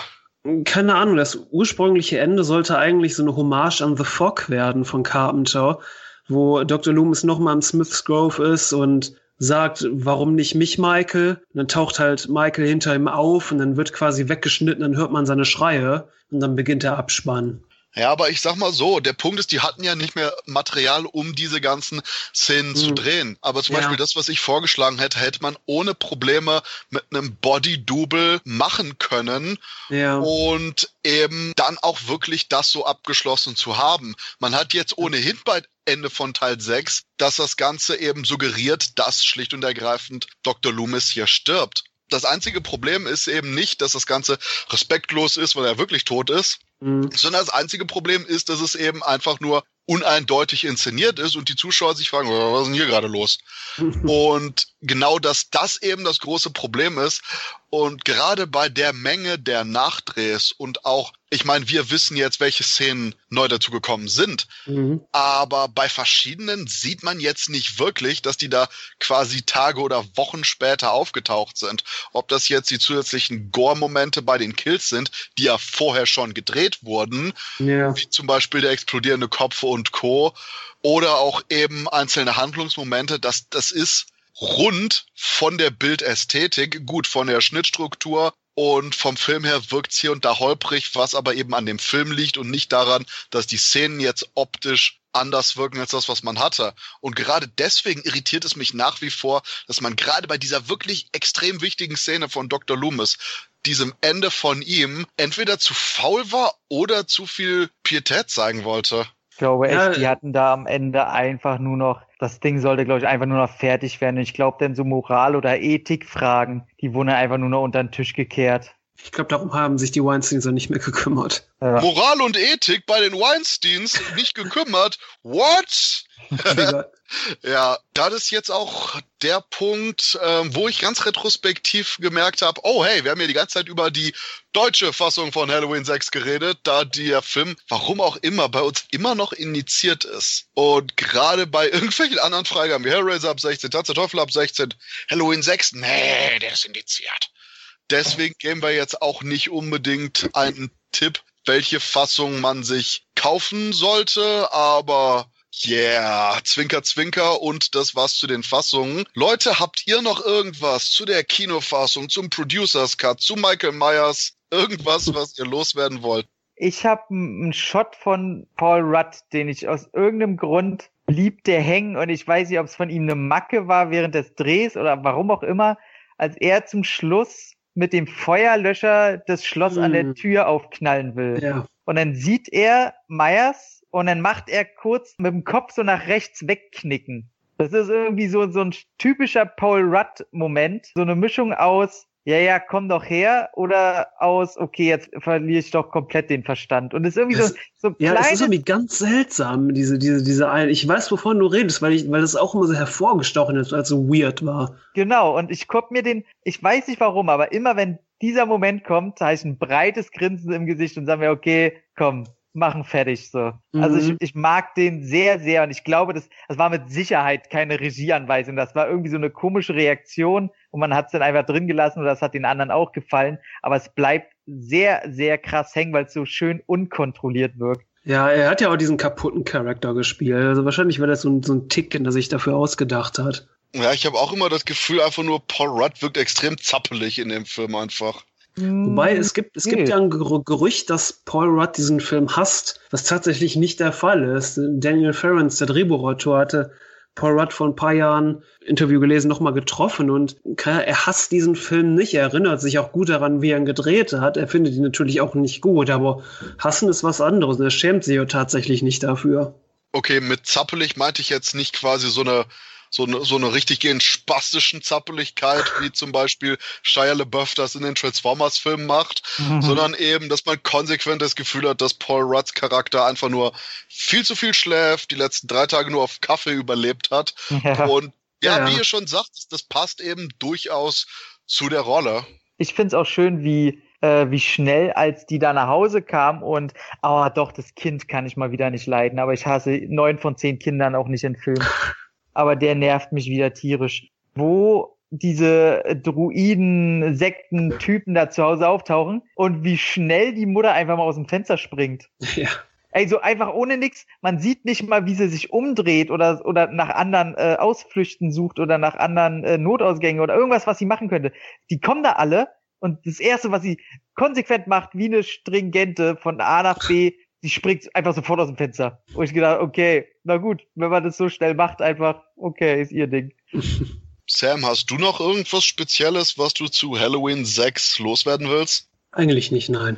Keine Ahnung, das ursprüngliche Ende sollte eigentlich so eine Hommage an The Fog werden von Carpenter, wo Dr. Loomis nochmal im Smith's Grove ist und sagt, warum nicht mich, Michael? Und dann taucht halt Michael hinter ihm auf und dann wird quasi weggeschnitten, dann hört man seine Schreie und dann beginnt der Abspann. Ja, aber ich sag mal so, der Punkt ist, die hatten ja nicht mehr Material, um diese ganzen Szenen mhm. zu drehen. Aber zum ja. Beispiel das, was ich vorgeschlagen hätte, hätte man ohne Probleme mit einem Body-Double machen können. Ja. Und eben dann auch wirklich das so abgeschlossen zu haben. Man hat jetzt ohnehin bei Ende von Teil 6, dass das Ganze eben suggeriert, dass schlicht und ergreifend Dr. Loomis hier stirbt. Das einzige Problem ist eben nicht, dass das Ganze respektlos ist, weil er wirklich tot ist, mhm. sondern das einzige Problem ist, dass es eben einfach nur uneindeutig inszeniert ist und die Zuschauer sich fragen, was ist denn hier gerade los? <laughs> und genau, dass das eben das große Problem ist. Und gerade bei der Menge der Nachdrehs und auch, ich meine, wir wissen jetzt, welche Szenen neu dazugekommen sind, mhm. aber bei verschiedenen sieht man jetzt nicht wirklich, dass die da quasi Tage oder Wochen später aufgetaucht sind. Ob das jetzt die zusätzlichen Gore-Momente bei den Kills sind, die ja vorher schon gedreht wurden, ja. wie zum Beispiel der explodierende Kopf und Co. Oder auch eben einzelne Handlungsmomente, das, das ist rund von der Bildästhetik, gut von der Schnittstruktur und vom Film her wirkt es hier und da holprig, was aber eben an dem Film liegt und nicht daran, dass die Szenen jetzt optisch anders wirken als das, was man hatte. Und gerade deswegen irritiert es mich nach wie vor, dass man gerade bei dieser wirklich extrem wichtigen Szene von Dr. Loomis, diesem Ende von ihm, entweder zu faul war oder zu viel Pietät zeigen wollte. Ich glaube echt, ja. die hatten da am Ende einfach nur noch, das Ding sollte, glaube ich, einfach nur noch fertig werden. Und ich glaube, denn so Moral- oder Ethikfragen, die wurden einfach nur noch unter den Tisch gekehrt. Ich glaube, darum haben sich die Weinsteins nicht mehr gekümmert. Ja. Moral und Ethik bei den Weinsteins nicht gekümmert. What? <laughs> ja, das ist jetzt auch der Punkt, ähm, wo ich ganz retrospektiv gemerkt habe, oh hey, wir haben ja die ganze Zeit über die deutsche Fassung von Halloween 6 geredet, da der Film, warum auch immer, bei uns immer noch indiziert ist. Und gerade bei irgendwelchen anderen Freigaben wie Hellraiser ab 16, Tanz der Teufel ab 16, Halloween 6, nee, der ist indiziert. Deswegen geben wir jetzt auch nicht unbedingt einen Tipp, welche Fassung man sich kaufen sollte, aber Yeah, Zwinker, Zwinker und das war's zu den Fassungen. Leute, habt ihr noch irgendwas zu der Kinofassung, zum Producers Cut, zu Michael Myers? Irgendwas, was ihr loswerden wollt? Ich habe einen Shot von Paul Rudd, den ich aus irgendeinem Grund blieb der hängen und ich weiß nicht, ob es von ihm eine Macke war während des Drehs oder warum auch immer, als er zum Schluss mit dem Feuerlöscher das Schloss hm. an der hm. Tür aufknallen will. Ja. Und dann sieht er Myers und dann macht er kurz mit dem Kopf so nach rechts wegknicken. Das ist irgendwie so, so ein typischer Paul Rudd-Moment. So eine Mischung aus, ja, ja, komm doch her, oder aus, okay, jetzt verliere ich doch komplett den Verstand. Und es ist irgendwie das, so, so Ja, es ist irgendwie ganz seltsam, diese, diese, diese ein. Ich weiß, wovon du redest, weil ich, weil das auch immer so hervorgestochen ist, als so weird war. Genau, und ich guck mir den, ich weiß nicht warum, aber immer wenn dieser Moment kommt, da ich ein breites Grinsen im Gesicht und sagen wir, okay, komm, machen fertig so. Mhm. Also ich, mhm. ich mag den sehr, sehr und ich glaube, das, das war mit Sicherheit keine Regieanweisung. Das war irgendwie so eine komische Reaktion und man hat es dann einfach drin gelassen und das hat den anderen auch gefallen. Aber es bleibt sehr, sehr krass hängen, weil es so schön unkontrolliert wirkt. Ja, er hat ja auch diesen kaputten Charakter gespielt. Also wahrscheinlich war das so ein, so ein Tick, den er sich dafür ausgedacht hat. Ja, ich habe auch immer das Gefühl, einfach nur Paul Rudd wirkt extrem zappelig in dem Film einfach. Wobei es gibt, es gibt ja ein Gerücht, dass Paul Rudd diesen Film hasst, was tatsächlich nicht der Fall ist. Daniel Ferrens, der Drehbuchautor, hatte Paul Rudd vor ein paar Jahren Interview gelesen, nochmal getroffen und er hasst diesen Film nicht. Er erinnert sich auch gut daran, wie er ihn gedreht hat. Er findet ihn natürlich auch nicht gut, aber hassen ist was anderes und er schämt sich ja tatsächlich nicht dafür. Okay, mit zappelig meinte ich jetzt nicht quasi so eine so eine, so eine richtig gehend spastischen Zappeligkeit, wie zum Beispiel Shia LaBeouf das in den Transformers-Filmen macht, mhm. sondern eben, dass man konsequent das Gefühl hat, dass Paul Rudds Charakter einfach nur viel zu viel schläft, die letzten drei Tage nur auf Kaffee überlebt hat. Ja. Und ja, ja, wie ihr schon sagt, das passt eben durchaus zu der Rolle. Ich finde es auch schön, wie äh, wie schnell, als die da nach Hause kam und, oh doch, das Kind kann ich mal wieder nicht leiden, aber ich hasse neun von zehn Kindern auch nicht in Filmen. <laughs> aber der nervt mich wieder tierisch. Wo diese Druiden, Sekten, Typen da zu Hause auftauchen und wie schnell die Mutter einfach mal aus dem Fenster springt. Ja. Ey, so einfach ohne nix. Man sieht nicht mal, wie sie sich umdreht oder, oder nach anderen äh, Ausflüchten sucht oder nach anderen äh, Notausgängen oder irgendwas, was sie machen könnte. Die kommen da alle und das erste, was sie konsequent macht, wie eine Stringente von A nach B, <laughs> die springt einfach sofort aus dem Fenster. Wo ich gedacht, okay, na gut, wenn man das so schnell macht, einfach, okay, ist ihr Ding. <laughs> Sam, hast du noch irgendwas Spezielles, was du zu Halloween 6 loswerden willst? Eigentlich nicht, nein.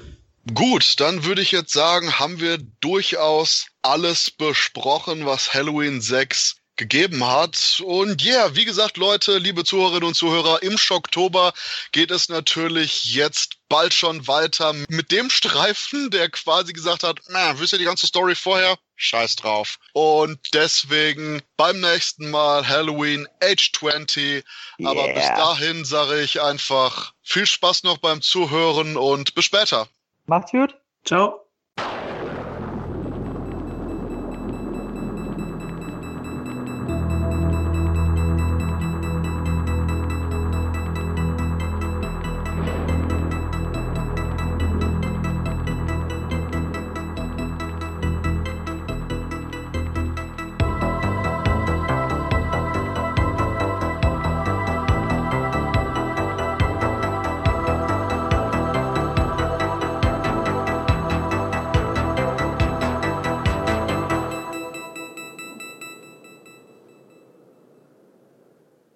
Gut, dann würde ich jetzt sagen, haben wir durchaus alles besprochen, was Halloween 6 gegeben hat. Und ja, yeah, wie gesagt, Leute, liebe Zuhörerinnen und Zuhörer, im Schocktober geht es natürlich jetzt bald schon weiter mit dem Streifen, der quasi gesagt hat, na, wisst ihr die ganze Story vorher? Scheiß drauf. Und deswegen beim nächsten Mal Halloween Age 20. Yeah. Aber bis dahin sage ich einfach viel Spaß noch beim Zuhören und bis später. Macht's gut. Ciao.